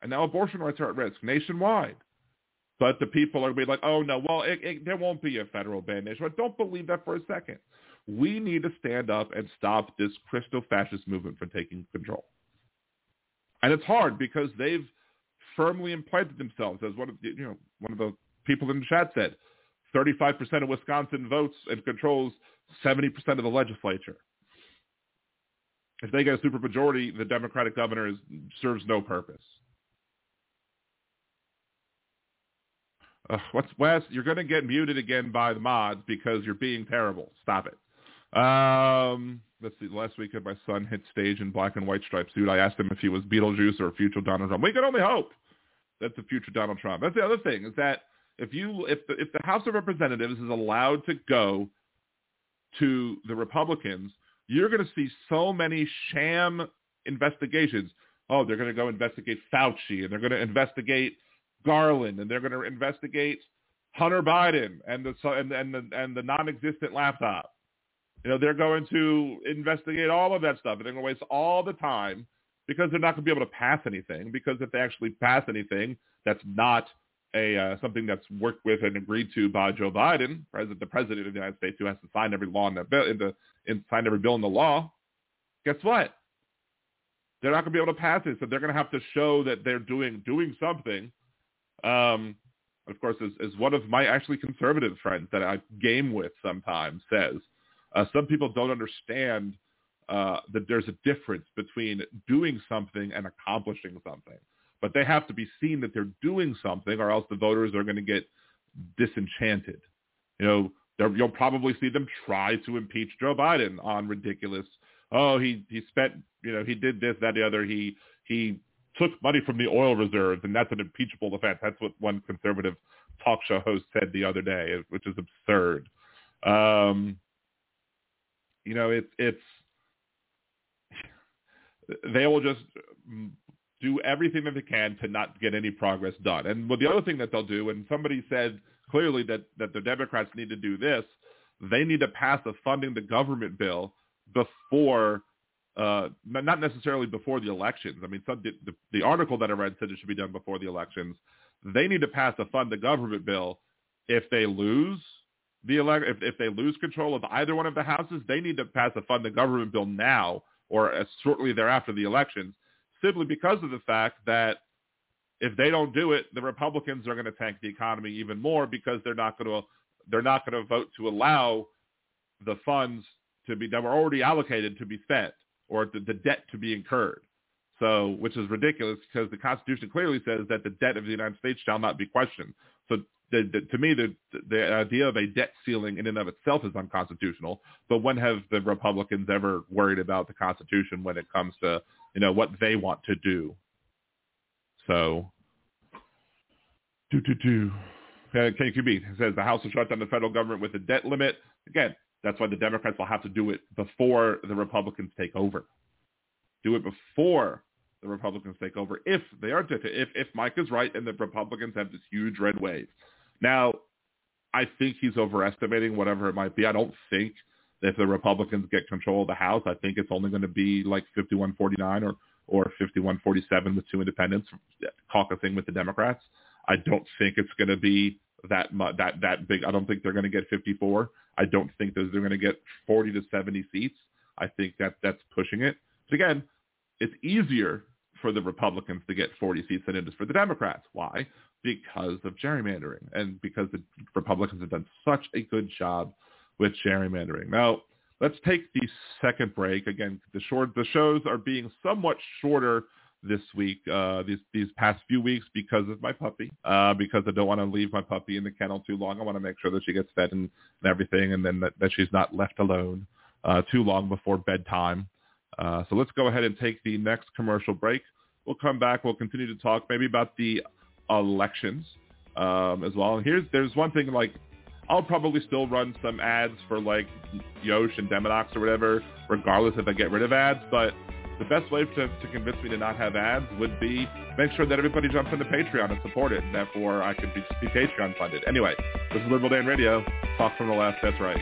And now abortion rights are at risk nationwide. But the people are going to be like, oh, no, well, it, it, there won't be a federal ban nationwide. Don't believe that for a second. We need to stand up and stop this Christo-fascist movement from taking control. And it's hard because they've firmly implanted themselves, as one of the, you know one of the people in the chat said, 35% of Wisconsin votes and controls 70% of the legislature. If they get a supermajority, the Democratic governor is, serves no purpose. Uh, what's Wes? You're going to get muted again by the mods because you're being terrible. Stop it. Um, let's see. Last weekend, my son hit stage in black and white striped suit. I asked him if he was Beetlejuice or a future Donald Trump. We can only hope that's the future Donald Trump. That's the other thing is that if you if the, if the House of Representatives is allowed to go to the Republicans, you're going to see so many sham investigations. Oh, they're going to go investigate Fauci, and they're going to investigate Garland, and they're going to investigate Hunter Biden and the and and the, and the non-existent laptop. You know, they're going to investigate all of that stuff, and they're going to waste all the time because they're not going to be able to pass anything. Because if they actually pass anything, that's not a uh, something that's worked with and agreed to by Joe Biden, president, the president of the United States, who has to sign every law in the bill, in the in, sign every bill in the law. Guess what? They're not going to be able to pass it, so they're going to have to show that they're doing doing something um, of course, as, as one of my actually conservative friends that I game with sometimes says, uh, some people don't understand uh, that there's a difference between doing something and accomplishing something. But they have to be seen that they're doing something, or else the voters are going to get disenchanted. You know, you'll probably see them try to impeach Joe Biden on ridiculous. Oh, he he spent, you know, he did this, that, the other. He he took money from the oil reserves, and that's an impeachable offense. That's what one conservative talk show host said the other day, which is absurd. Um, you know, it's it's they will just do everything that they can to not get any progress done. And well, the other thing that they'll do, and somebody said clearly that, that the Democrats need to do this, they need to pass a funding the government bill before, uh, not necessarily before the elections. I mean, some, the, the article that I read said it should be done before the elections. They need to pass a fund the government bill if they lose the elect if, if they lose control of either one of the houses, they need to pass a fund the government bill now or shortly thereafter the elections, simply because of the fact that if they don't do it, the Republicans are going to tank the economy even more because they're not going to they're not going to vote to allow the funds to be that were already allocated to be spent or the, the debt to be incurred. So, which is ridiculous because the Constitution clearly says that the debt of the United States shall not be questioned. So, the, the, to me, the the idea of a debt ceiling in and of itself is unconstitutional. But when have the Republicans ever worried about the Constitution when it comes to you know what they want to do? So, do do do. Uh, KQB says the House will shut down the federal government with a debt limit. Again, that's why the Democrats will have to do it before the Republicans take over. Do it before the Republicans take over if they are if if Mike is right and the Republicans have this huge red wave. Now, I think he's overestimating whatever it might be. I don't think if the Republicans get control of the House, I think it's only going to be like 51-49 or or 51-47 with two independents caucusing with the Democrats. I don't think it's going to be that much, that that big. I don't think they're going to get 54. I don't think that they're going to get 40 to 70 seats. I think that that's pushing it. So again, it's easier for the Republicans to get 40 seats than it is for the Democrats. Why? Because of gerrymandering and because the Republicans have done such a good job with gerrymandering. Now, let's take the second break. Again, the short the shows are being somewhat shorter this week, uh, these these past few weeks because of my puppy. Uh, because I don't want to leave my puppy in the kennel too long. I want to make sure that she gets fed and, and everything, and then that, that she's not left alone uh, too long before bedtime. Uh, so let's go ahead and take the next commercial break. We'll come back. We'll continue to talk maybe about the elections um, as well. And here's there's one thing like I'll probably still run some ads for like Yosh and Deminox or whatever, regardless if I get rid of ads. But the best way to, to convince me to not have ads would be make sure that everybody jumps into Patreon and support it. And therefore, I could be, be Patreon funded. Anyway, this is Liberal Dan Radio. Talk from the left. That's right.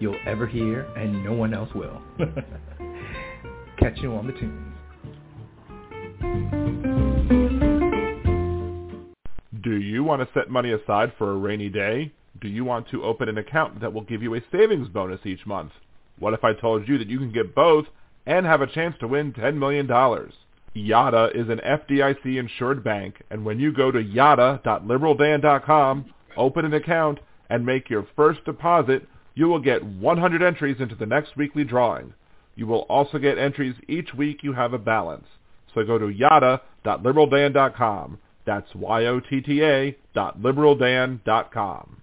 you'll ever hear, and no one else will. (laughs) Catch you on the tunes. Do you want to set money aside for a rainy day? Do you want to open an account that will give you a savings bonus each month? What if I told you that you can get both and have a chance to win $10 million? Yotta is an FDIC insured bank, and when you go to yotta.liberaldan.com, open an account, and make your first deposit, you will get 100 entries into the next weekly drawing. You will also get entries each week you have a balance. So go to yotta.liberaldan.com. That's Y-O-T-T-A dot liberaldan.com.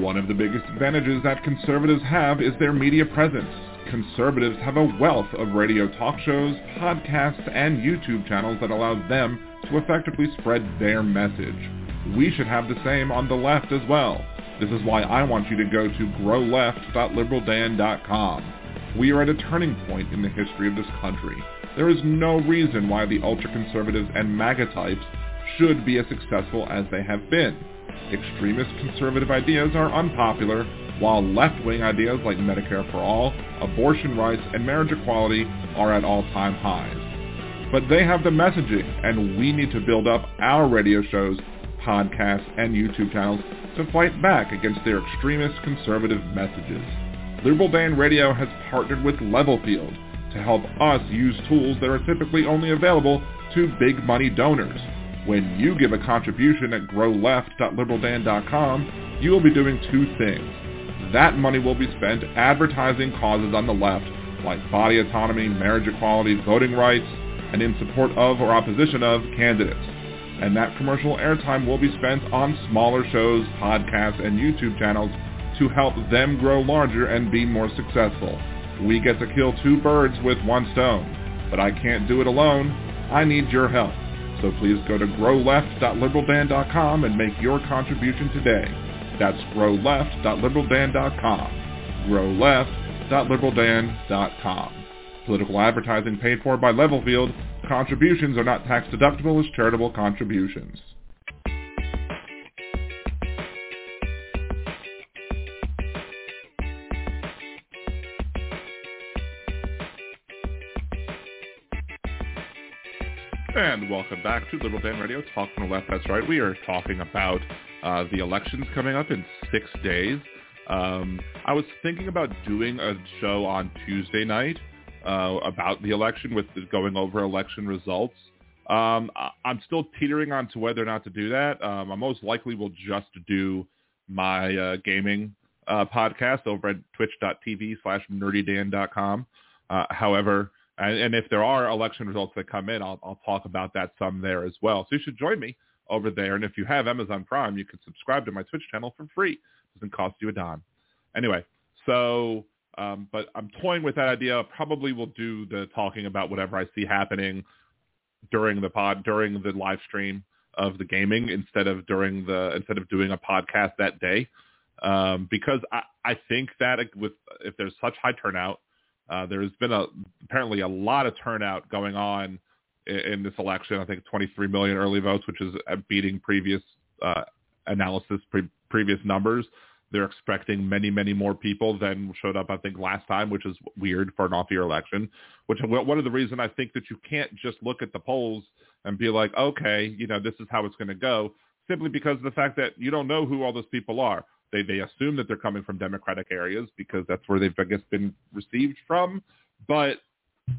One of the biggest advantages that conservatives have is their media presence. Conservatives have a wealth of radio talk shows, podcasts, and YouTube channels that allow them to effectively spread their message we should have the same on the left as well. This is why I want you to go to growleft.liberaldan.com. We are at a turning point in the history of this country. There is no reason why the ultra-conservatives and MAGA types should be as successful as they have been. Extremist conservative ideas are unpopular, while left-wing ideas like Medicare for all, abortion rights, and marriage equality are at all-time highs. But they have the messaging, and we need to build up our radio shows podcasts, and YouTube channels to fight back against their extremist conservative messages. Liberal Dan Radio has partnered with Levelfield to help us use tools that are typically only available to big money donors. When you give a contribution at growleft.liberaldan.com, you will be doing two things. That money will be spent advertising causes on the left like body autonomy, marriage equality, voting rights, and in support of or opposition of candidates. And that commercial airtime will be spent on smaller shows, podcasts, and YouTube channels to help them grow larger and be more successful. We get to kill two birds with one stone, but I can't do it alone. I need your help. So please go to growleft.liberaldan.com and make your contribution today. That's growleft.liberaldan.com. growleft.liberaldan.com. Political advertising paid for by Levelfield. Contributions are not tax deductible as charitable contributions. And welcome back to Liberal Dan Radio, Talk from the Left. That's right. We are talking about uh, the elections coming up in six days. Um, I was thinking about doing a show on Tuesday night uh, about the election with going over election results. Um, I'm still teetering on to whether or not to do that. Um, I most likely will just do my uh, gaming uh, podcast over at twitch.tv slash nerdydan.com. Uh, however, and, and, if there are election results that come in, I'll, I'll talk about that some there as well. So you should join me over there. And if you have Amazon Prime, you can subscribe to my Twitch channel for free. It doesn't cost you a dime. Anyway, so um, but I'm toying with that idea. Probably will do the talking about whatever I see happening during the pod during the live stream of the gaming instead of during the instead of doing a podcast that day um, because I, I think that with if there's such high turnout uh, there's been a apparently a lot of turnout going on in, in, this election. I think 23 million early votes, which is beating previous uh, analysis, pre- previous numbers. They're expecting many, many more people than showed up, I think, last time, which is weird for an off-year election. Which one of the reason I think that you can't just look at the polls and be like, okay, you know, this is how it's going to go, simply because of the fact that you don't know who all those people are. They they assume that they're coming from Democratic areas because that's where they've I guess been received from, but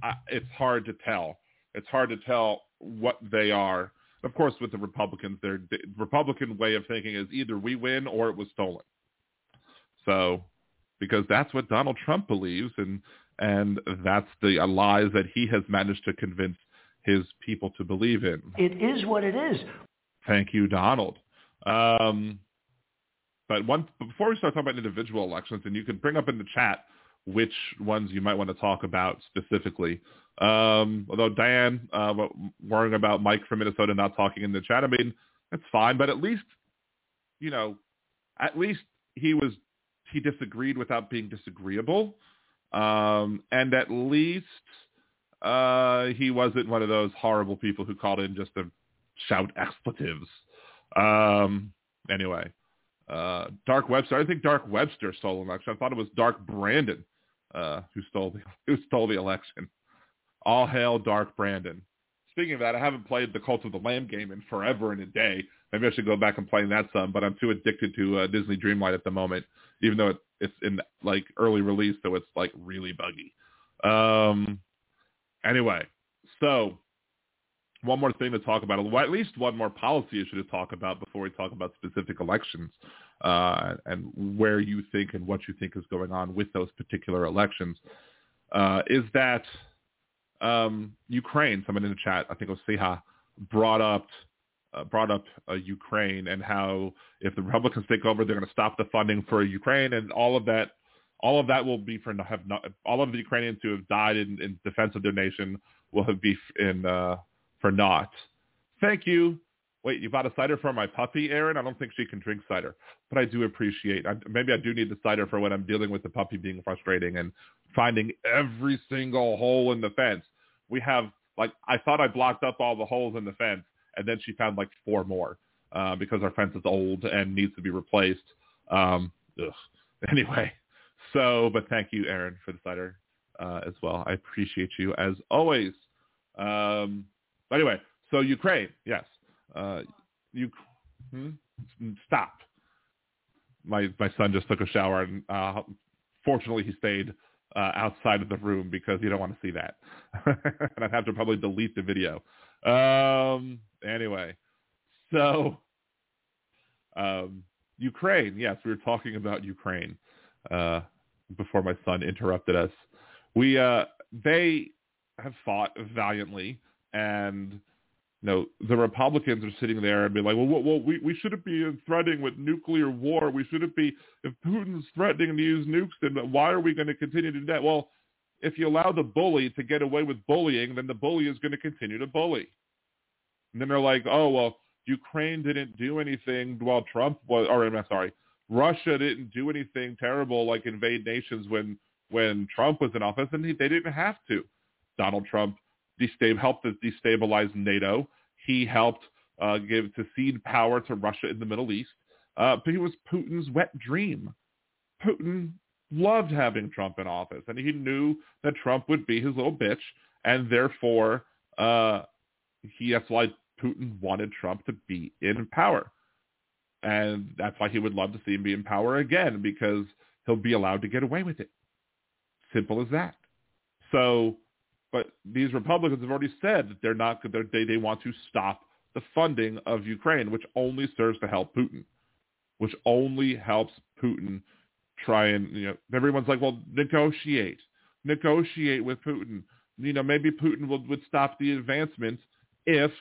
I, it's hard to tell. It's hard to tell what they are. Of course, with the Republicans, their the Republican way of thinking is either we win or it was stolen. So, because that's what Donald Trump believes, and and that's the lies that he has managed to convince his people to believe in. It is what it is. Thank you, Donald. Um, but one before we start talking about individual elections, and you can bring up in the chat which ones you might want to talk about specifically. Um, although Dan uh, worrying about Mike from Minnesota not talking in the chat, I mean that's fine, but at least you know, at least he was he disagreed without being disagreeable, um, and at least uh, he wasn't one of those horrible people who called in just to shout expletives. Um, anyway, uh, Dark Webster. I think Dark Webster stole an election. I thought it was Dark Brandon uh, who stole the (laughs) who stole the election. All hail Dark Brandon. Speaking of that, I haven't played the Cult of the Lamb game in forever and a day. Maybe I should go back and play that some, but I'm too addicted to uh, Disney Dreamlight at the moment, even though it, it's in like early release, so it's like really buggy. Um, anyway, so one more thing to talk about, at least one more policy issue to talk about before we talk about specific elections uh, and where you think and what you think is going on with those particular elections, uh, is that um, Ukraine, someone in the chat, I think it was Siha, brought up brought up uh, Ukraine and how if the Republicans take over, they're going to stop the funding for Ukraine and all of that. All of that will be for have not, all of the Ukrainians who have died in, in defense of their nation will have be in uh, for naught. Thank you. Wait, you bought a cider for my puppy, Aaron? I don't think she can drink cider, but I do appreciate. I, maybe I do need the cider for when I'm dealing with the puppy being frustrating and finding every single hole in the fence. We have like I thought I blocked up all the holes in the fence, and then she found like four more uh, because our fence is old and needs to be replaced. Um, ugh. (laughs) Anyway, so but thank you, Aaron, for the cider uh, as well. I appreciate you as always. Um, anyway, so Ukraine, yes. Uh, you hmm? stop. My my son just took a shower and uh, Fortunately, he stayed uh, outside of the room because you don't want to see that. (laughs) and I'd have to probably delete the video. Um, anyway, so um, Ukraine. Yes, we were talking about Ukraine uh, before my son interrupted us. We uh, they have fought valiantly, and you know the Republicans are sitting there and be like, well, well, well we we shouldn't be threatening with nuclear war. We shouldn't be if Putin's threatening to use nukes, then why are we going to continue to do that? Well, if you allow the bully to get away with bullying, then the bully is going to continue to bully. And then they're like, oh well, Ukraine didn't do anything while Trump was, or I'm sorry, Russia didn't do anything terrible like invade nations when when Trump was in office, and he, they didn't have to. Donald Trump destab- helped to destabilize NATO. He helped uh, give to cede power to Russia in the Middle East. Uh, but he was Putin's wet dream. Putin loved having Trump in office, and he knew that Trump would be his little bitch, and therefore uh, he that's why Putin wanted Trump to be in power. And that's why he would love to see him be in power again, because he'll be allowed to get away with it. Simple as that. So, but these Republicans have already said that they're not, they're, they, they want to stop the funding of Ukraine, which only serves to help Putin, which only helps Putin try and, you know, everyone's like, well, negotiate, negotiate with Putin. You know, maybe Putin would, would stop the advancement if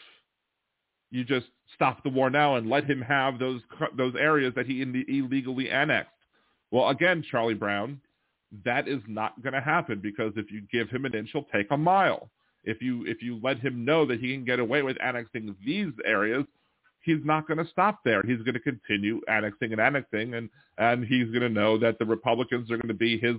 you just stop the war now and let him have those those areas that he illegally annexed. Well, again, Charlie Brown, that is not going to happen because if you give him an inch, he'll take a mile. If you if you let him know that he can get away with annexing these areas, he's not going to stop there. He's going to continue annexing and annexing, and and he's going to know that the Republicans are going to be his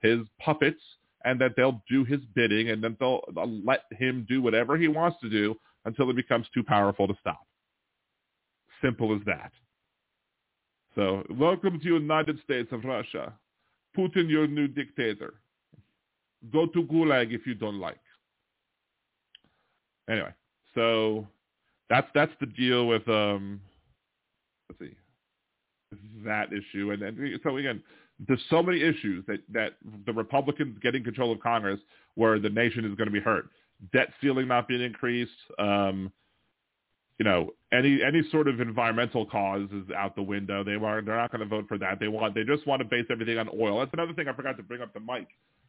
his puppets, and that they'll do his bidding, and then they'll, let him do whatever he wants to do until it becomes too powerful to stop. Simple as that. So, welcome to United States of Russia. Putin, your new dictator. Go to Gulag if you don't like. Anyway, so that's that's the deal with um let's see. That issue and, and so again there's so many issues that that the Republicans getting control of Congress where the nation is going to be hurt. Debt ceiling not being increased um you know any any sort of environmental cause is out the window. They are they're not going to vote for that. They want they just want to base everything on oil. That's another thing I forgot to bring up to Mike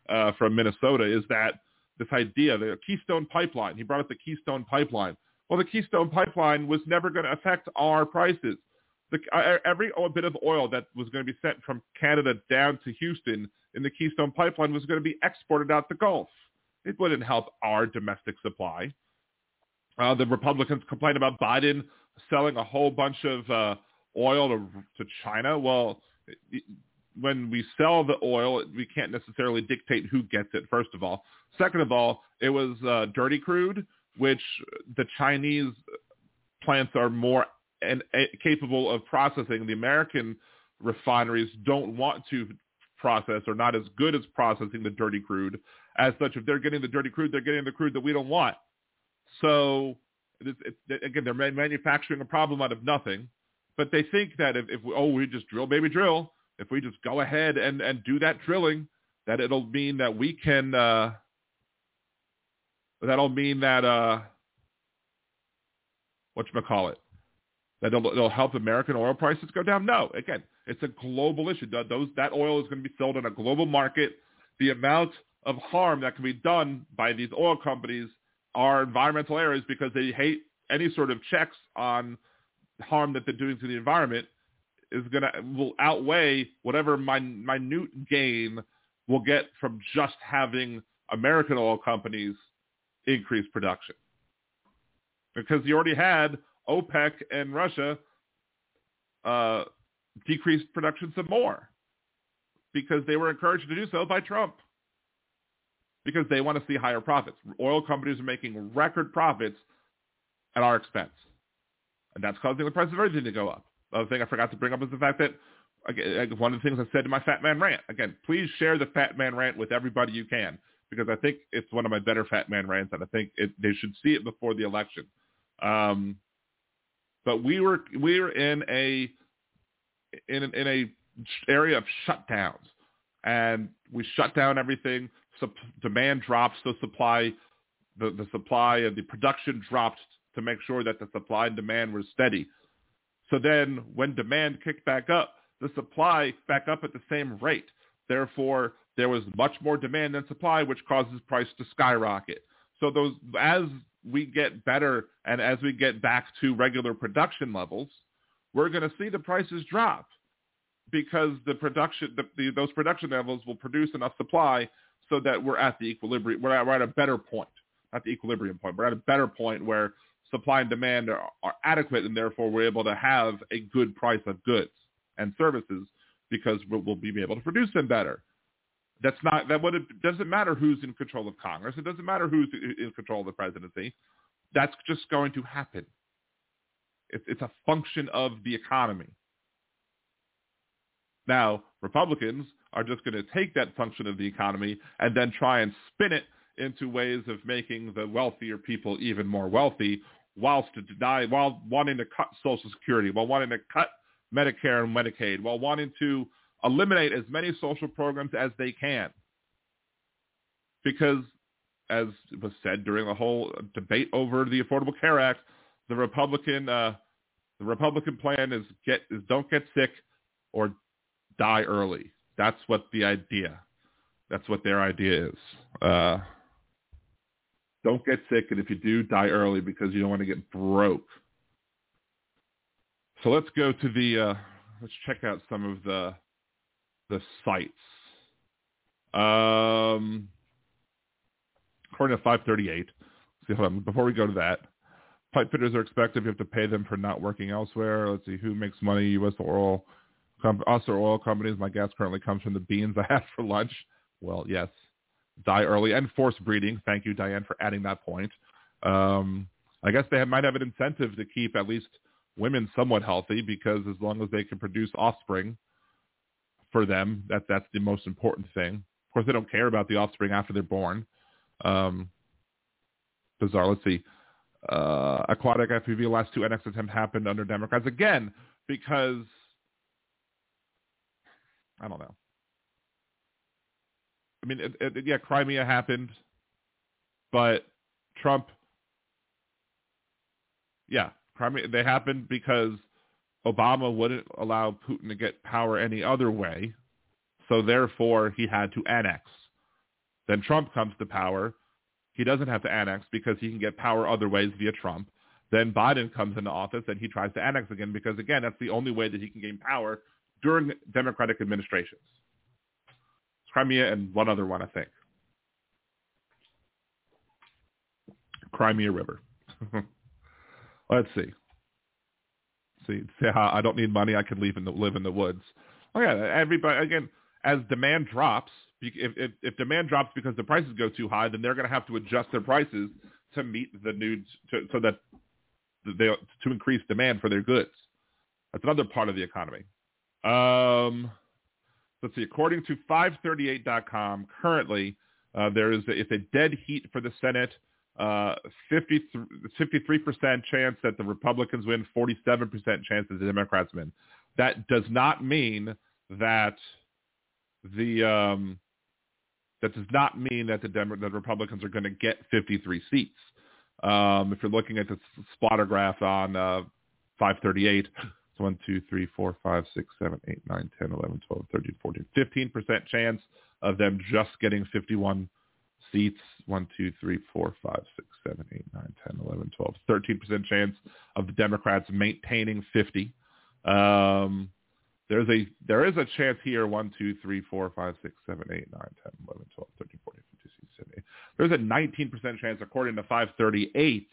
uh from Minnesota is that this idea the Keystone pipeline he brought up the Keystone pipeline well, the Keystone Pipeline was never going to affect our prices. The, uh, every bit of oil that was going to be sent from Canada down to Houston in the Keystone Pipeline was going to be exported out the Gulf. It wouldn't help our domestic supply. Uh, the Republicans complained about Biden selling a whole bunch of uh, oil to, to China. Well, when we sell the oil, we can't necessarily dictate who gets it, first of all. Second of all, it was uh, dirty crude which the Chinese plants are more and capable of processing. The American refineries don't want to process or not as good as processing the dirty crude. As such, if they're getting the dirty crude, they're getting the crude that we don't want. So it's, it's, again, they're manufacturing a problem out of nothing. But they think that if, if we, oh, we just drill, baby, drill. If we just go ahead and, and do that drilling, that it'll mean that we can uh, that'll mean that uh, what you call it, that it'll, it'll help American oil prices go down. No, again, it's a global issue. Those that oil is going to be sold in a global market. The amount of harm that can be done by these oil companies are environmental errors because they hate any sort of checks on harm that they're doing to the environment is going to will outweigh whatever minute gain we'll get from just having American oil companies increase production. Because you already had OPEC and Russia uh, decrease production some more because they were encouraged to do so by Trump because they want to see higher profits. Oil companies are making record profits at our expense. And that's causing the price of everything to go up. The other thing I forgot to bring up is the fact that again, one of the things I said in my Fat Man rant. Again, please share the Fat Man rant with everybody you can because I think it's one of my better Fat Man rants, and I think it, they should see it before the election. Um, but we were we were in a in in a area of shutdowns. and we shut down everything. Sup- demand drops, so supply, the, the supply and the production dropped to make sure that the supply and demand were steady. So then when demand kicked back up, the supply back up at the same rate. Therefore, there was much more demand than supply, which causes price to skyrocket. So those, as we get better and as we get back to regular production levels, we're going to see the prices drop because the production, the, the, those production levels will produce enough supply so that we're at the equilibrium. We're at, we're at a better point, not the equilibrium point. We're at a better point where supply and demand are, are adequate, and therefore we're able to have a good price of goods and services because we'll, we'll be able to produce them better. That's not that. What it doesn't matter who's in control of Congress. It doesn't matter who's in control of the presidency. That's just going to happen. It's, it's a function of the economy. Now, Republicans are just going to take that function of the economy and then try and spin it into ways of making the wealthier people even more wealthy whilst to deny, while wanting to cut Social Security, while wanting to cut Medicare and Medicaid, while wanting to eliminate as many social programs as they can. Because, as was said during the whole debate over the Affordable Care Act, the Republican uh, the Republican plan is get is don't get sick or die early. That's what the idea. That's what their idea is. Uh, don't get sick, and if you do, die early because you don't want to get broke. So let's go to the. Uh, let's check out some of the the sites. Um, according to 538. See, hold on. Before we go to that, pipe fitters are expected. You have to pay them for not working elsewhere. Let's see who makes money. U.S. oil, com- us or oil companies. My gas currently comes from the beans I (laughs) had for lunch. Well, yes, die early and forced breeding. Thank you, Diane, for adding that point. Um, I guess they have, might have an incentive to keep at least women somewhat healthy because as long as they can produce offspring for them, that that's the most important thing. Of course, they don't care about the offspring after they're born. Um, bizarre. Let's see. Uh, aquatic FPV last two NX attempt happened under Democrats again because I don't know. I mean, it, it, yeah, Crimea happened, but Trump, yeah, Crimea they happened because Obama wouldn't allow Putin to get power any other way, so therefore he had to annex. Then Trump comes to power. He doesn't have to annex because he can get power other ways via Trump. Then Biden comes into office and he tries to annex again because, again, that's the only way that he can gain power during Democratic administrations. Crimea and one other one, I think. Crimea River. (laughs) Let's see. See, how I don't need money. I can live in the live in the woods. Oh yeah, everybody again. As demand drops, if, if, if demand drops because the prices go too high, then they're going to have to adjust their prices to meet the needs, to, so that they to increase demand for their goods. That's another part of the economy. Um, let's see. According to 538.com, currently uh, there is a, it's a dead heat for the Senate uh, 53% chance that the Republicans win, 47% chance that the Democrats win. That does not mean that the um, that does not mean that the Dem- the Republicans are going to get 53 seats. Um, if you're looking at the splatter graph on uh, 538, it's 1, 2, 3, 4, 5, 6, 7, 8, 9, 10, 11, 12, 13, 14, 15% chance of them just getting 51 seats. 1, 2, 3, 4, 5, 6, 7, 8, 9, 10, 11, 12. 13% chance of the Democrats maintaining 50. Um, there's a there is a chance here 1, 2, 3, 4, 5, 6, 7, 8, 9, 10, 11, 12, 13, 14, 15, 16, 17. There's a 19% chance, according to 538,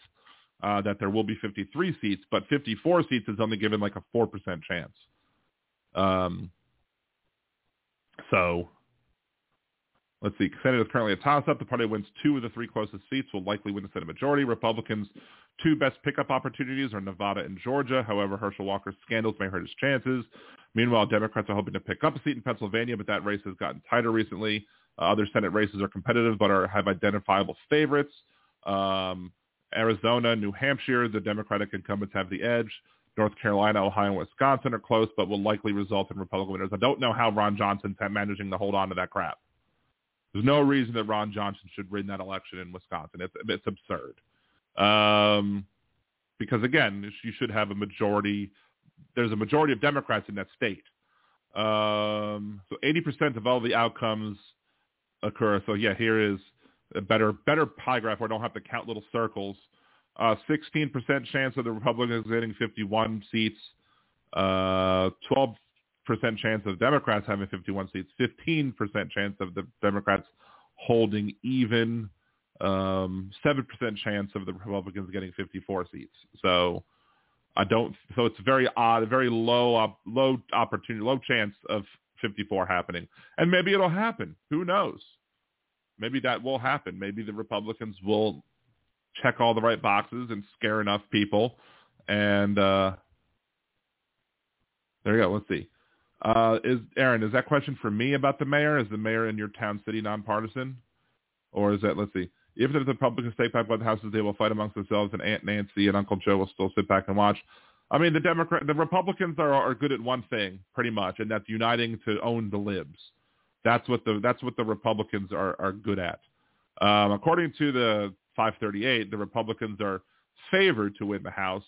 uh, that there will be 53 seats, but 54 seats is only given like a 4% chance. Um, so Let's see. Senate is currently a toss-up. The party wins two of the three closest seats will likely win the Senate majority. Republicans' two best pickup opportunities are Nevada and Georgia. However, Herschel Walker's scandals may hurt his chances. Meanwhile, Democrats are hoping to pick up a seat in Pennsylvania, but that race has gotten tighter recently. Uh, other Senate races are competitive, but are, have identifiable favorites. Um, Arizona, New Hampshire, the Democratic incumbents have the edge. North Carolina, Ohio, and Wisconsin are close, but will likely result in Republican winners. I don't know how Ron Johnson's managing to hold on to that crap. There's no reason that Ron Johnson should win that election in Wisconsin. It's it's absurd. Um, because again, you should have a majority. There's a majority of Democrats in that state. Um, so 80% of all the outcomes occur. So yeah, here is a better better pie graph where I don't have to count little circles. Uh, 16% chance of the Republicans getting 51 seats. Uh, 12% chance of Democrats having 51 seats. 15% chance of the Democrats holding even. Um, 7% chance of the Republicans getting 54 seats. So I don't. So it's very odd, very low, op, low opportunity, low chance of 54 happening. And maybe it'll happen. Who knows? Maybe that will happen. Maybe the Republicans will check all the right boxes and scare enough people. And uh, there you go. Let's see. Uh, is Aaron? Is that question for me about the mayor? Is the mayor in your town city nonpartisan, or is that? Let's see. If the Republicans take back both houses, they will fight amongst themselves, and Aunt Nancy and Uncle Joe will still sit back and watch. I mean, the Democrat, the Republicans are are good at one thing, pretty much, and that's uniting to own the libs. That's what the that's what the Republicans are are good at. Um, according to the 538, the Republicans are favored to win the House.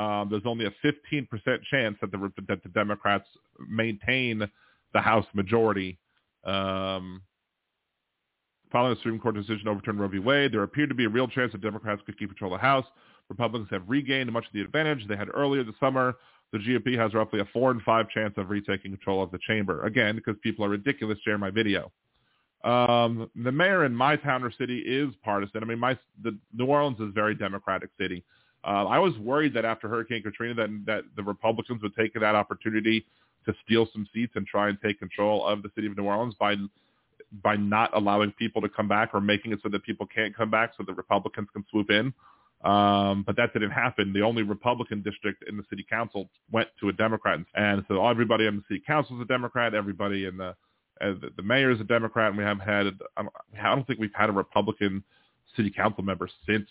Um, there's only a 15% chance that the that the Democrats maintain the House majority. Um, following the Supreme Court decision to overturn Roe v. Wade, there appeared to be a real chance that Democrats could keep control of the House. Republicans have regained much of the advantage they had earlier this summer. The GOP has roughly a four and five chance of retaking control of the chamber. Again, because people are ridiculous, share my video. Um, the mayor in my town or city is partisan. I mean, my the New Orleans is a very Democratic city. Uh, I was worried that after Hurricane Katrina that that the Republicans would take that opportunity to steal some seats and try and take control of the city of New Orleans by by not allowing people to come back or making it so that people can't come back so the Republicans can swoop in. Um, but that didn't happen. The only Republican district in the city council went to a Democrat, and so everybody in the city council is a Democrat. Everybody in the uh, the, mayor is a Democrat, and we haven't had. I don't, I don't think we've had a Republican city council member since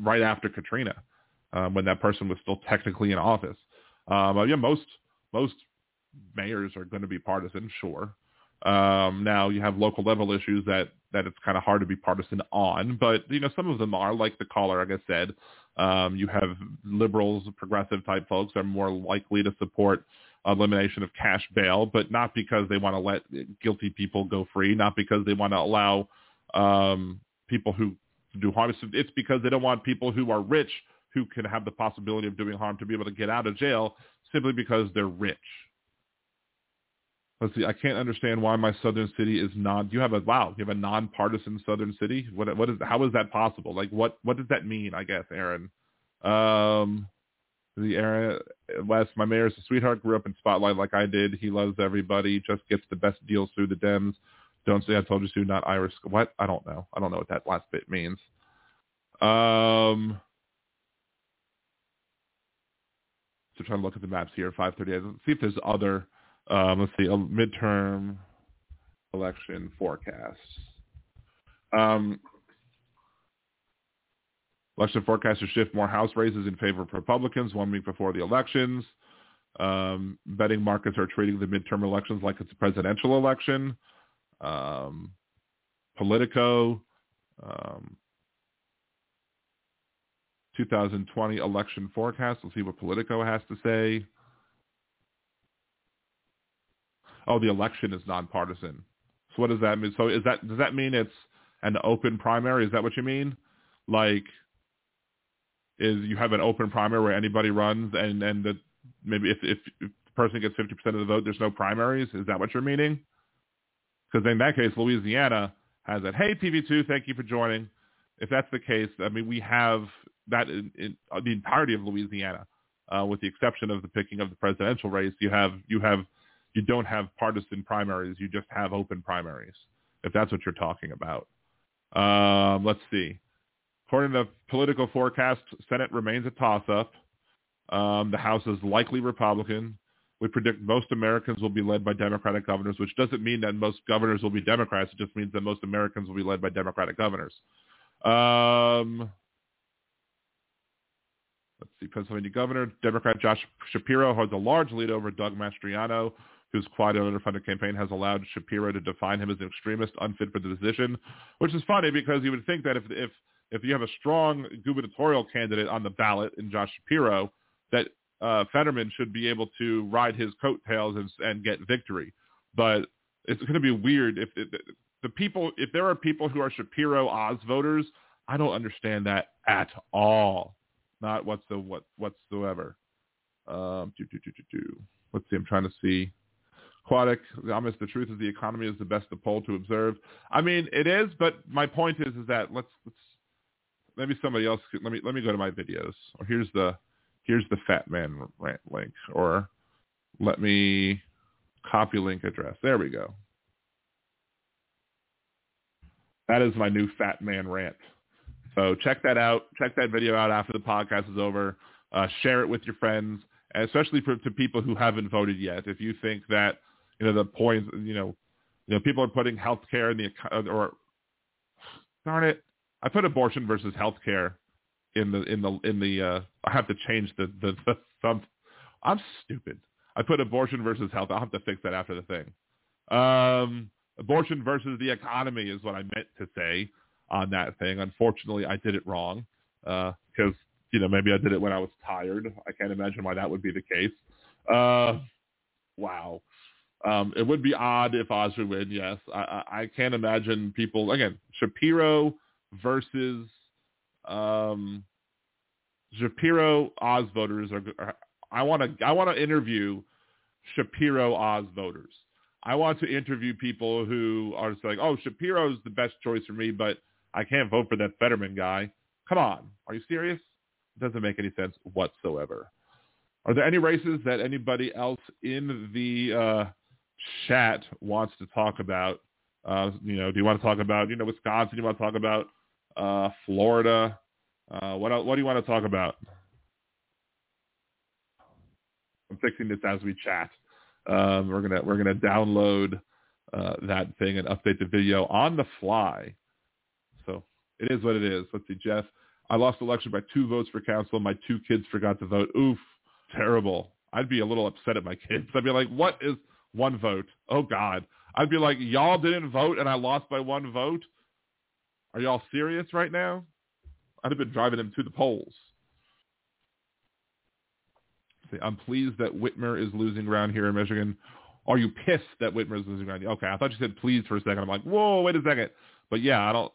right after Katrina, um, when that person was still technically in office. Um, yeah, most most mayors are going to be partisan, sure. Um, now you have local level issues that that it's kind of hard to be partisan on, but you know some of them are like the caller, like I said. Um, you have liberals, progressive type folks are more likely to support elimination of cash bail, but not because they want to let guilty people go free, not because they want to allow um, people who do harm. It's because they don't want people who are rich who can have the possibility of doing harm to be able to get out of jail simply because they're rich. Let's see. I can't understand why my southern city is not. You have a wow. You have a nonpartisan southern city. What? What is? How is that possible? Like, what? What does that mean? I guess, Aaron. Um, the area West, my mayor's a sweetheart. Grew up in Spotlight like I did. He loves everybody. Just gets the best deals through the Dems. Don't say I told you so. Not Irish. What? I don't know. I don't know what that last bit means. Um. So trying to look at the maps here. 538. Let's see if there's other. Um, let's see. A midterm election forecasts. Um, Election forecasters shift more House races in favor of Republicans one week before the elections. Um, betting markets are treating the midterm elections like it's a presidential election. Um, Politico, um, 2020 election forecast. We'll see what Politico has to say. Oh, the election is nonpartisan. So what does that mean? So is that does that mean it's an open primary? Is that what you mean? Like is you have an open primary where anybody runs, and and the, maybe if, if if the person gets fifty percent of the vote, there's no primaries. Is that what you're meaning? Because in that case, Louisiana has it. Hey, TV2, thank you for joining. If that's the case, I mean, we have that in, in uh, the entirety of Louisiana, uh, with the exception of the picking of the presidential race. You have you have you don't have partisan primaries. You just have open primaries. If that's what you're talking about. Um, let's see. According to political forecast, Senate remains a toss-up. Um, the House is likely Republican. We predict most Americans will be led by Democratic governors, which doesn't mean that most governors will be Democrats. It just means that most Americans will be led by Democratic governors. Um, Let's see, Pennsylvania Governor, Democrat Josh Shapiro holds a large lead over Doug Mastriano, whose quad underfunded campaign has allowed Shapiro to define him as an extremist, unfit for the position, which is funny because you would think that if if if you have a strong gubernatorial candidate on the ballot in Josh Shapiro, that uh, Fetterman should be able to ride his coattails and, and get victory. But it's going to be weird if, the people, if there are people who are Shapiro Oz voters, I don't understand that at all. Not whatsoever. What, whatsoever. Um, do, do, do, do, do. Let's see. I'm trying to see. Aquatic, almost the truth is the economy is the best of poll to observe. I mean, it is, but my point is, is that let's let's maybe somebody else. Let me let me go to my videos. Or here's the here's the Fat Man rant link. Or let me copy link address. There we go. That is my new Fat Man rant. So check that out. Check that video out after the podcast is over. Uh, share it with your friends, especially for to people who haven't voted yet. If you think that you know the points, you know, you know, people are putting healthcare in the or darn it, I put abortion versus healthcare in the in the in the. Uh, I have to change the the, the thumb. I'm stupid. I put abortion versus health. I'll have to fix that after the thing. Um, abortion versus the economy is what I meant to say on that thing. Unfortunately, I did it wrong because uh, you know maybe I did it when I was tired. I can't imagine why that would be the case. Uh, wow. Um, it would be odd if Oz would win. Yes, I, I, I can't imagine people again. Shapiro versus um, Shapiro Oz voters are, are I want to I want to interview Shapiro Oz voters. I want to interview people who are just like, oh, Shapiro's the best choice for me, but I can't vote for that Fetterman guy. Come on, are you serious? It doesn't make any sense whatsoever. Are there any races that anybody else in the uh, chat wants to talk about? Uh, you know, do you want to talk about, you know, Wisconsin? Do you want to talk about uh, Florida? Uh, what what do you want to talk about? I'm fixing this as we chat. Um, we're gonna we're gonna download uh, that thing and update the video on the fly. So it is what it is. Let's see, Jeff. I lost the election by two votes for council. My two kids forgot to vote. Oof, terrible. I'd be a little upset at my kids. I'd be like, what is one vote? Oh God. I'd be like, y'all didn't vote and I lost by one vote. Are y'all serious right now? I'd have been driving him to the polls. I'm pleased that Whitmer is losing ground here in Michigan. Are you pissed that Whitmer is losing ground? Okay, I thought you said please for a second. I'm like, whoa, wait a second. But yeah, I don't.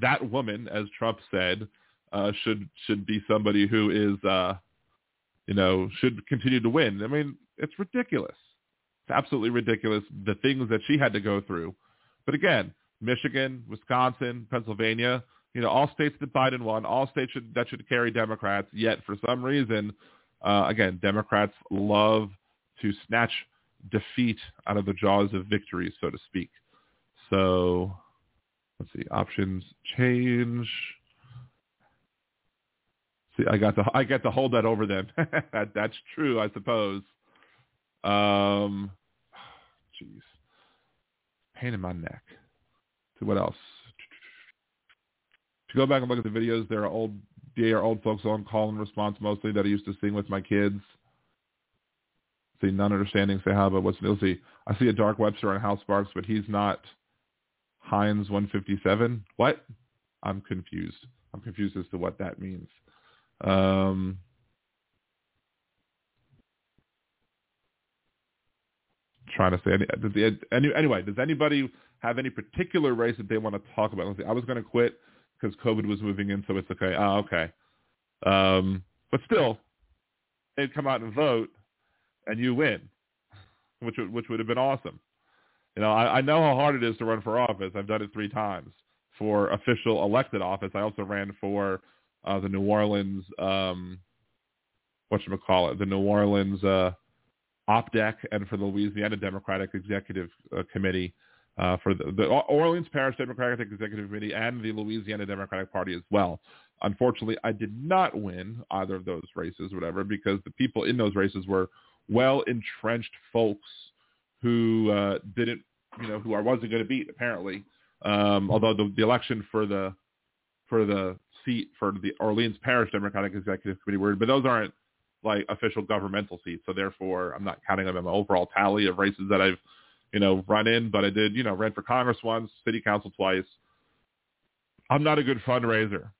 That woman, as Trump said, uh, should should be somebody who is, uh, you know, should continue to win. I mean, it's ridiculous. It's absolutely ridiculous the things that she had to go through. But again, Michigan, Wisconsin, Pennsylvania, you know, all states that Biden won, all states should, that should carry Democrats. Yet for some reason, uh, again, Democrats love to snatch defeat out of the jaws of victory, so to speak. So let's see, options change. See, I got to I get to hold that over them. (laughs) that, that's true, I suppose. Um, jeez, pain in my neck. What else? You go back and look at the videos, there are old there are old folks on call and response mostly that I used to sing with my kids. See, none understanding say how, but what's new? See, I see a Dark Webster on House Sparks, but he's not Heinz 157. What? I'm confused. I'm confused as to what that means. Um, trying to say any, any, anyway. Does anybody have any particular race that they want to talk about? I was going to quit because COVID was moving in, so it's okay. Oh, okay. Um, but still, they'd come out and vote, and you win, which would, which would have been awesome. You know, I, I know how hard it is to run for office. I've done it three times for official elected office. I also ran for uh, the New Orleans, um, what you call it, the New Orleans uh, OPDEC, and for the Louisiana Democratic Executive uh, Committee uh, for the, the Orleans Parish Democratic Executive Committee and the Louisiana Democratic Party as well. Unfortunately, I did not win either of those races, whatever, because the people in those races were well entrenched folks who uh, didn't, you know, who I wasn't going to beat apparently. Um, although the, the election for the for the seat for the Orleans Parish Democratic Executive Committee word, but those aren't like official governmental seats. So therefore, I'm not counting them in my overall tally of races that I've, you know, run in. But I did, you know, ran for Congress once, city council twice. I'm not a good fundraiser,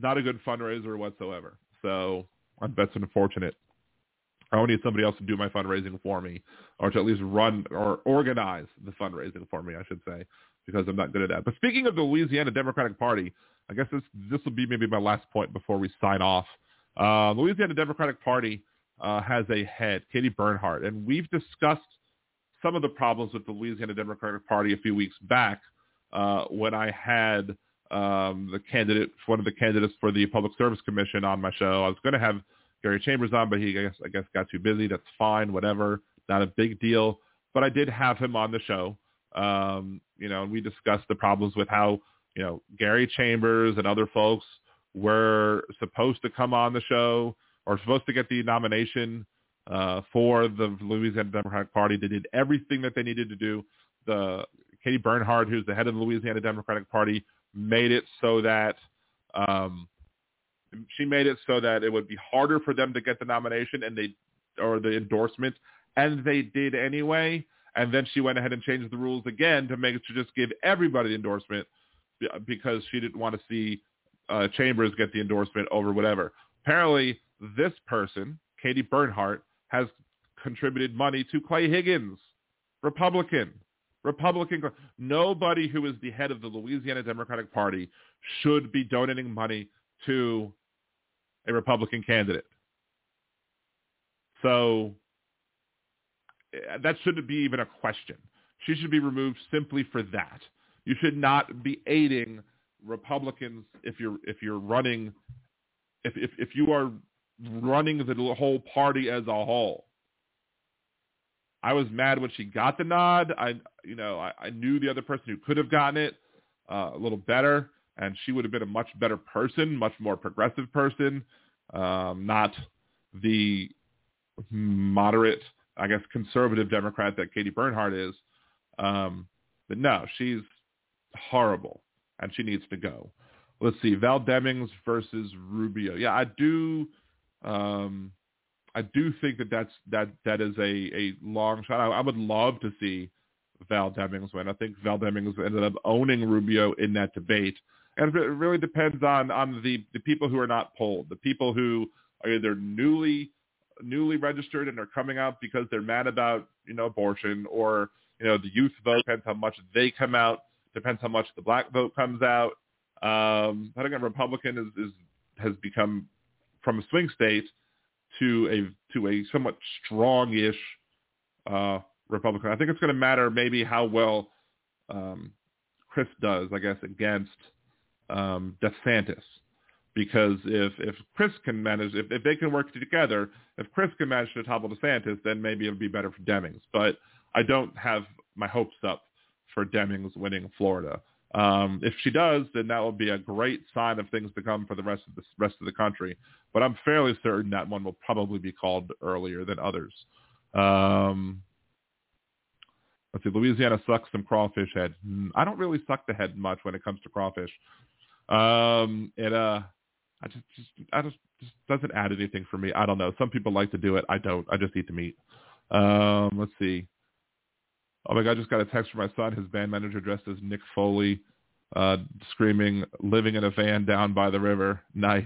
not a good fundraiser whatsoever. So I'm, that's unfortunate. I need somebody else to do my fundraising for me, or to at least run or organize the fundraising for me, I should say, because I'm not good at that. But speaking of the Louisiana Democratic Party, I guess this this will be maybe my last point before we sign off. Uh, Louisiana Democratic Party uh, has a head, Katie Bernhardt, and we've discussed some of the problems with the Louisiana Democratic Party a few weeks back uh, when I had um, the candidate, one of the candidates for the Public Service Commission on my show. I was going to have Gary Chambers on, but he I guess I guess got too busy. That's fine, whatever, not a big deal. But I did have him on the show, um, you know, and we discussed the problems with how you know Gary Chambers and other folks were supposed to come on the show or supposed to get the nomination uh, for the Louisiana Democratic Party. They did everything that they needed to do. The Katie Bernhardt, who's the head of the Louisiana Democratic Party, made it so that um, she made it so that it would be harder for them to get the nomination and they or the endorsement, and they did anyway. And then she went ahead and changed the rules again to make it to just give everybody the endorsement because she didn't want to see uh, Chambers get the endorsement over whatever. Apparently, this person, Katie Bernhardt, has contributed money to Clay Higgins, Republican. Republican. Nobody who is the head of the Louisiana Democratic Party should be donating money to a Republican candidate. So eh, that shouldn't be even a question. She should be removed simply for that. You should not be aiding Republicans if you're if you're running if if, if you are running the whole party as a whole. I was mad when she got the nod. I you know I, I knew the other person who could have gotten it uh, a little better, and she would have been a much better person, much more progressive person, um, not the moderate, I guess, conservative Democrat that Katie Bernhardt is. Um, but no, she's horrible and she needs to go. Let's see, Val Demings versus Rubio. Yeah, I do. Um, I do think that that's that that is a a long shot. I, I would love to see Val Demings win. I think Val Demings ended up owning Rubio in that debate, and it really depends on on the the people who are not polled, the people who are either newly newly registered and are coming out because they're mad about you know abortion, or you know the youth vote depends how much they come out Depends how much the black vote comes out. Um, I think a Republican is, is has become from a swing state to a to a somewhat strongish uh, Republican. I think it's going to matter maybe how well um, Crist does, I guess, against um, DeSantis. Because if if Crist can manage, if, if they can work together, if Crist can manage to topple DeSantis, then maybe it'll be better for Demings. But I don't have my hopes up for Demings winning Florida. Um, if she does, then that will be a great sign of things to come for the rest of the rest of the country. But I'm fairly certain that one will probably be called earlier than others. Um, let's see. Louisiana sucks some crawfish head. Hmm, I don't really suck the head much when it comes to crawfish. Um, it uh, I just, just I just, just doesn't add anything for me. I don't know. Some people like to do it. I don't. I just eat the meat. Um, let's see. Oh my God, I just got a text from my son. His band manager dressed as Nick Foley, uh, screaming, living in a van down by the river. Nice.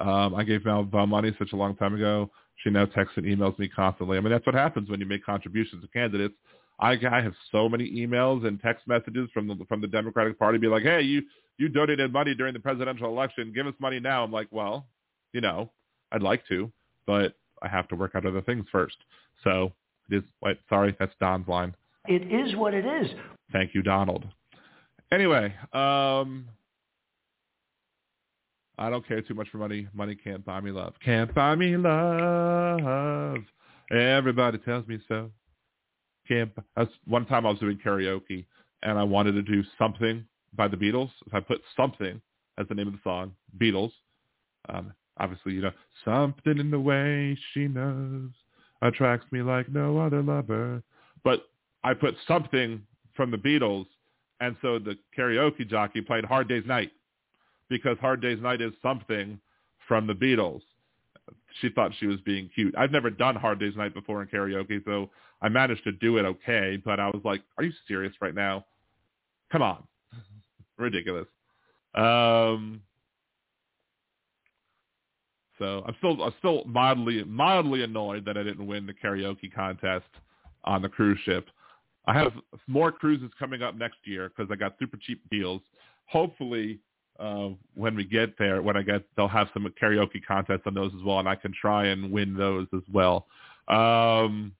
Um, I gave Val, Val money such a long time ago. She now texts and emails me constantly. I mean, that's what happens when you make contributions to candidates. I, I have so many emails and text messages from the from the Democratic Party, be like, "Hey, you you donated money during the presidential election. Give us money now." I'm like, "Well, you know, I'd like to, but I have to work out other things first. So it is. Wait, sorry, that's Don's line. It is what it is. Thank you, Donald. Anyway, um, I don't care too much for money. Money can't buy me love. Can't buy me love. Everybody tells me so. Can't. That's one time I was doing karaoke and I wanted to do something by the Beatles. If I put something as the name of the song, Beatles. Um, obviously, you know, something in the way she knows attracts me like no other lover. But I put something from the Beatles, and so the karaoke jockey played Hard Day's Night. because Hard Day's Night is something from the Beatles. She thought she was being cute. I've never done Hard Day's Night before in karaoke, so I managed to do it okay, but I was like, are you serious right now? Come on. (laughs) Ridiculous. Um, so I'm still I'm still mildly mildly annoyed that I didn't win the karaoke contest on the cruise ship. I have more cruises coming up next year because I got super cheap deals. Hopefully, uh, when we get there, when I get, they'll have some karaoke contests on those as well, and I can try and win those as well. Um,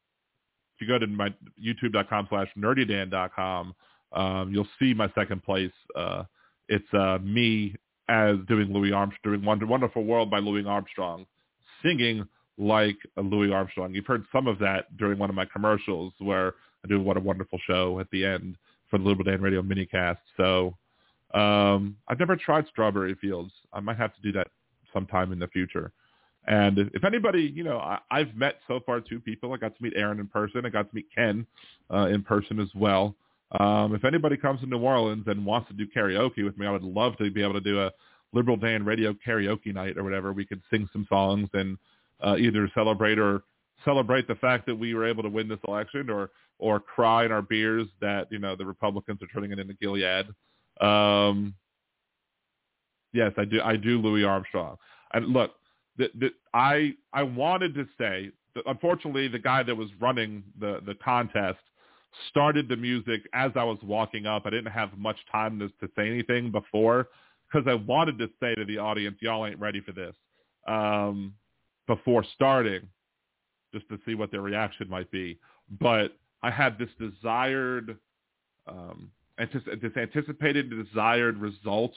if you go to my youtube.com slash nerdydan.com, um, you'll see my second place. Uh, it's uh, me as doing Louis Armstrong, doing Wonder, Wonderful World by Louis Armstrong, singing like Louis Armstrong. You've heard some of that during one of my commercials where I do What a Wonderful Show at the end for the Liberal Dan Radio minicast. So um, I've never tried Strawberry Fields. I might have to do that sometime in the future. And if anybody, you know, I, I've met so far two people. I got to meet Aaron in person. I got to meet Ken uh, in person as well. Um, if anybody comes to New Orleans and wants to do karaoke with me, I would love to be able to do a Liberal Dan Radio karaoke night or whatever. We could sing some songs and uh, either celebrate or celebrate the fact that we were able to win this election or or cry in our beers that you know the Republicans are turning it into Gilead. Um, yes, I do. I do Louis Armstrong. And look, the, the, I I wanted to say, that unfortunately, the guy that was running the the contest started the music as I was walking up. I didn't have much time to, to say anything before because I wanted to say to the audience, y'all ain't ready for this um, before starting, just to see what their reaction might be. But I had this desired, um, this anticipated desired result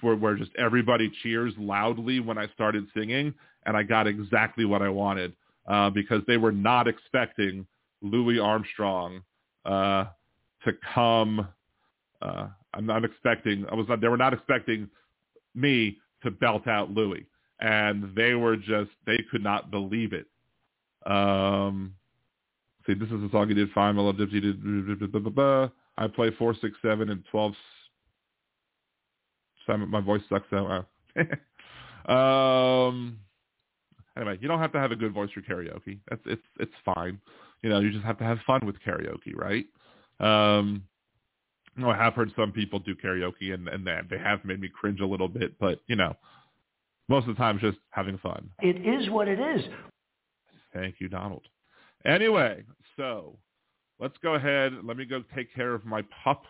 for where just everybody cheers loudly when I started singing, and I got exactly what I wanted uh, because they were not expecting Louis Armstrong uh, to come. Uh, I'm not expecting. I was not. They were not expecting me to belt out Louis, and they were just. They could not believe it. Um, see, this is the song he did. Fine, Mellow Gypsy did. I play four, six, seven, and twelve. Simon, My voice sucks out. (laughs) um. Anyway, you don't have to have a good voice for karaoke. That's it's it's fine. You know, you just have to have fun with karaoke, right? Um, you know, I have heard some people do karaoke and, and that they have made me cringe a little bit, but you know, most of the time just having fun. It is what it is. Thank you, Donald. Anyway, so let's go ahead. Let me go take care of my pup.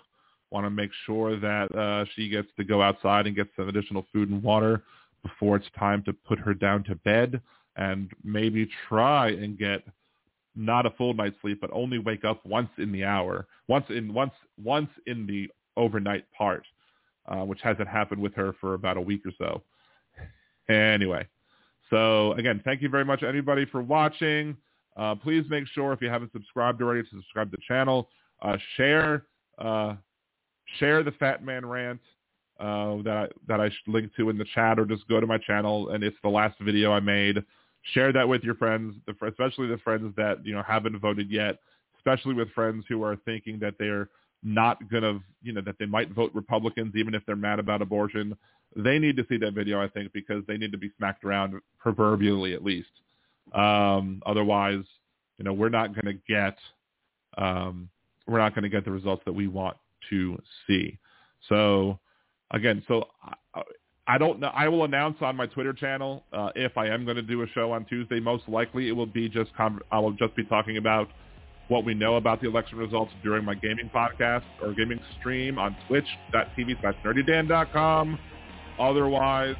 Want to make sure that uh, she gets to go outside and get some additional food and water before it's time to put her down to bed and maybe try and get not a full night's sleep, but only wake up once in the hour, once in once once in the overnight part, uh, which hasn't happened with her for about a week or so. Anyway, so again, thank you very much, anybody, for watching. Uh, please make sure if you haven't subscribed already to subscribe to the channel. Uh, share uh, share the Fat Man rant uh, that I, that I link to in the chat, or just go to my channel and it's the last video I made share that with your friends, especially the friends that you know haven't voted yet, especially with friends who are thinking that they're not gonna, you know, that they might vote Republicans even if they're mad about abortion. They need to see that video, I think, because they need to be smacked around proverbially at least. Um, otherwise, you know, we're not going to get um, we're not going to get the results that we want to see. So again, so I don't know. I will announce on my Twitter channel uh, if I am going to do a show on Tuesday. Most likely, it will be just con- I will just be talking about what we know about the election results during my gaming podcast or gaming stream on twitch.tv slash nerdydan.com. Otherwise,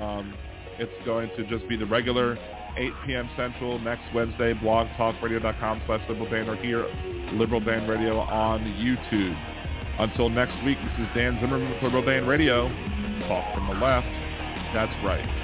um, it's going to just be the regular 8 p.m. Central next Wednesday, blogtalkradio.com slash liberaldan or here, Liberal Dan Radio on YouTube. Until next week, this is Dan Zimmerman with Liberal Dan Radio talk from the left. That's right.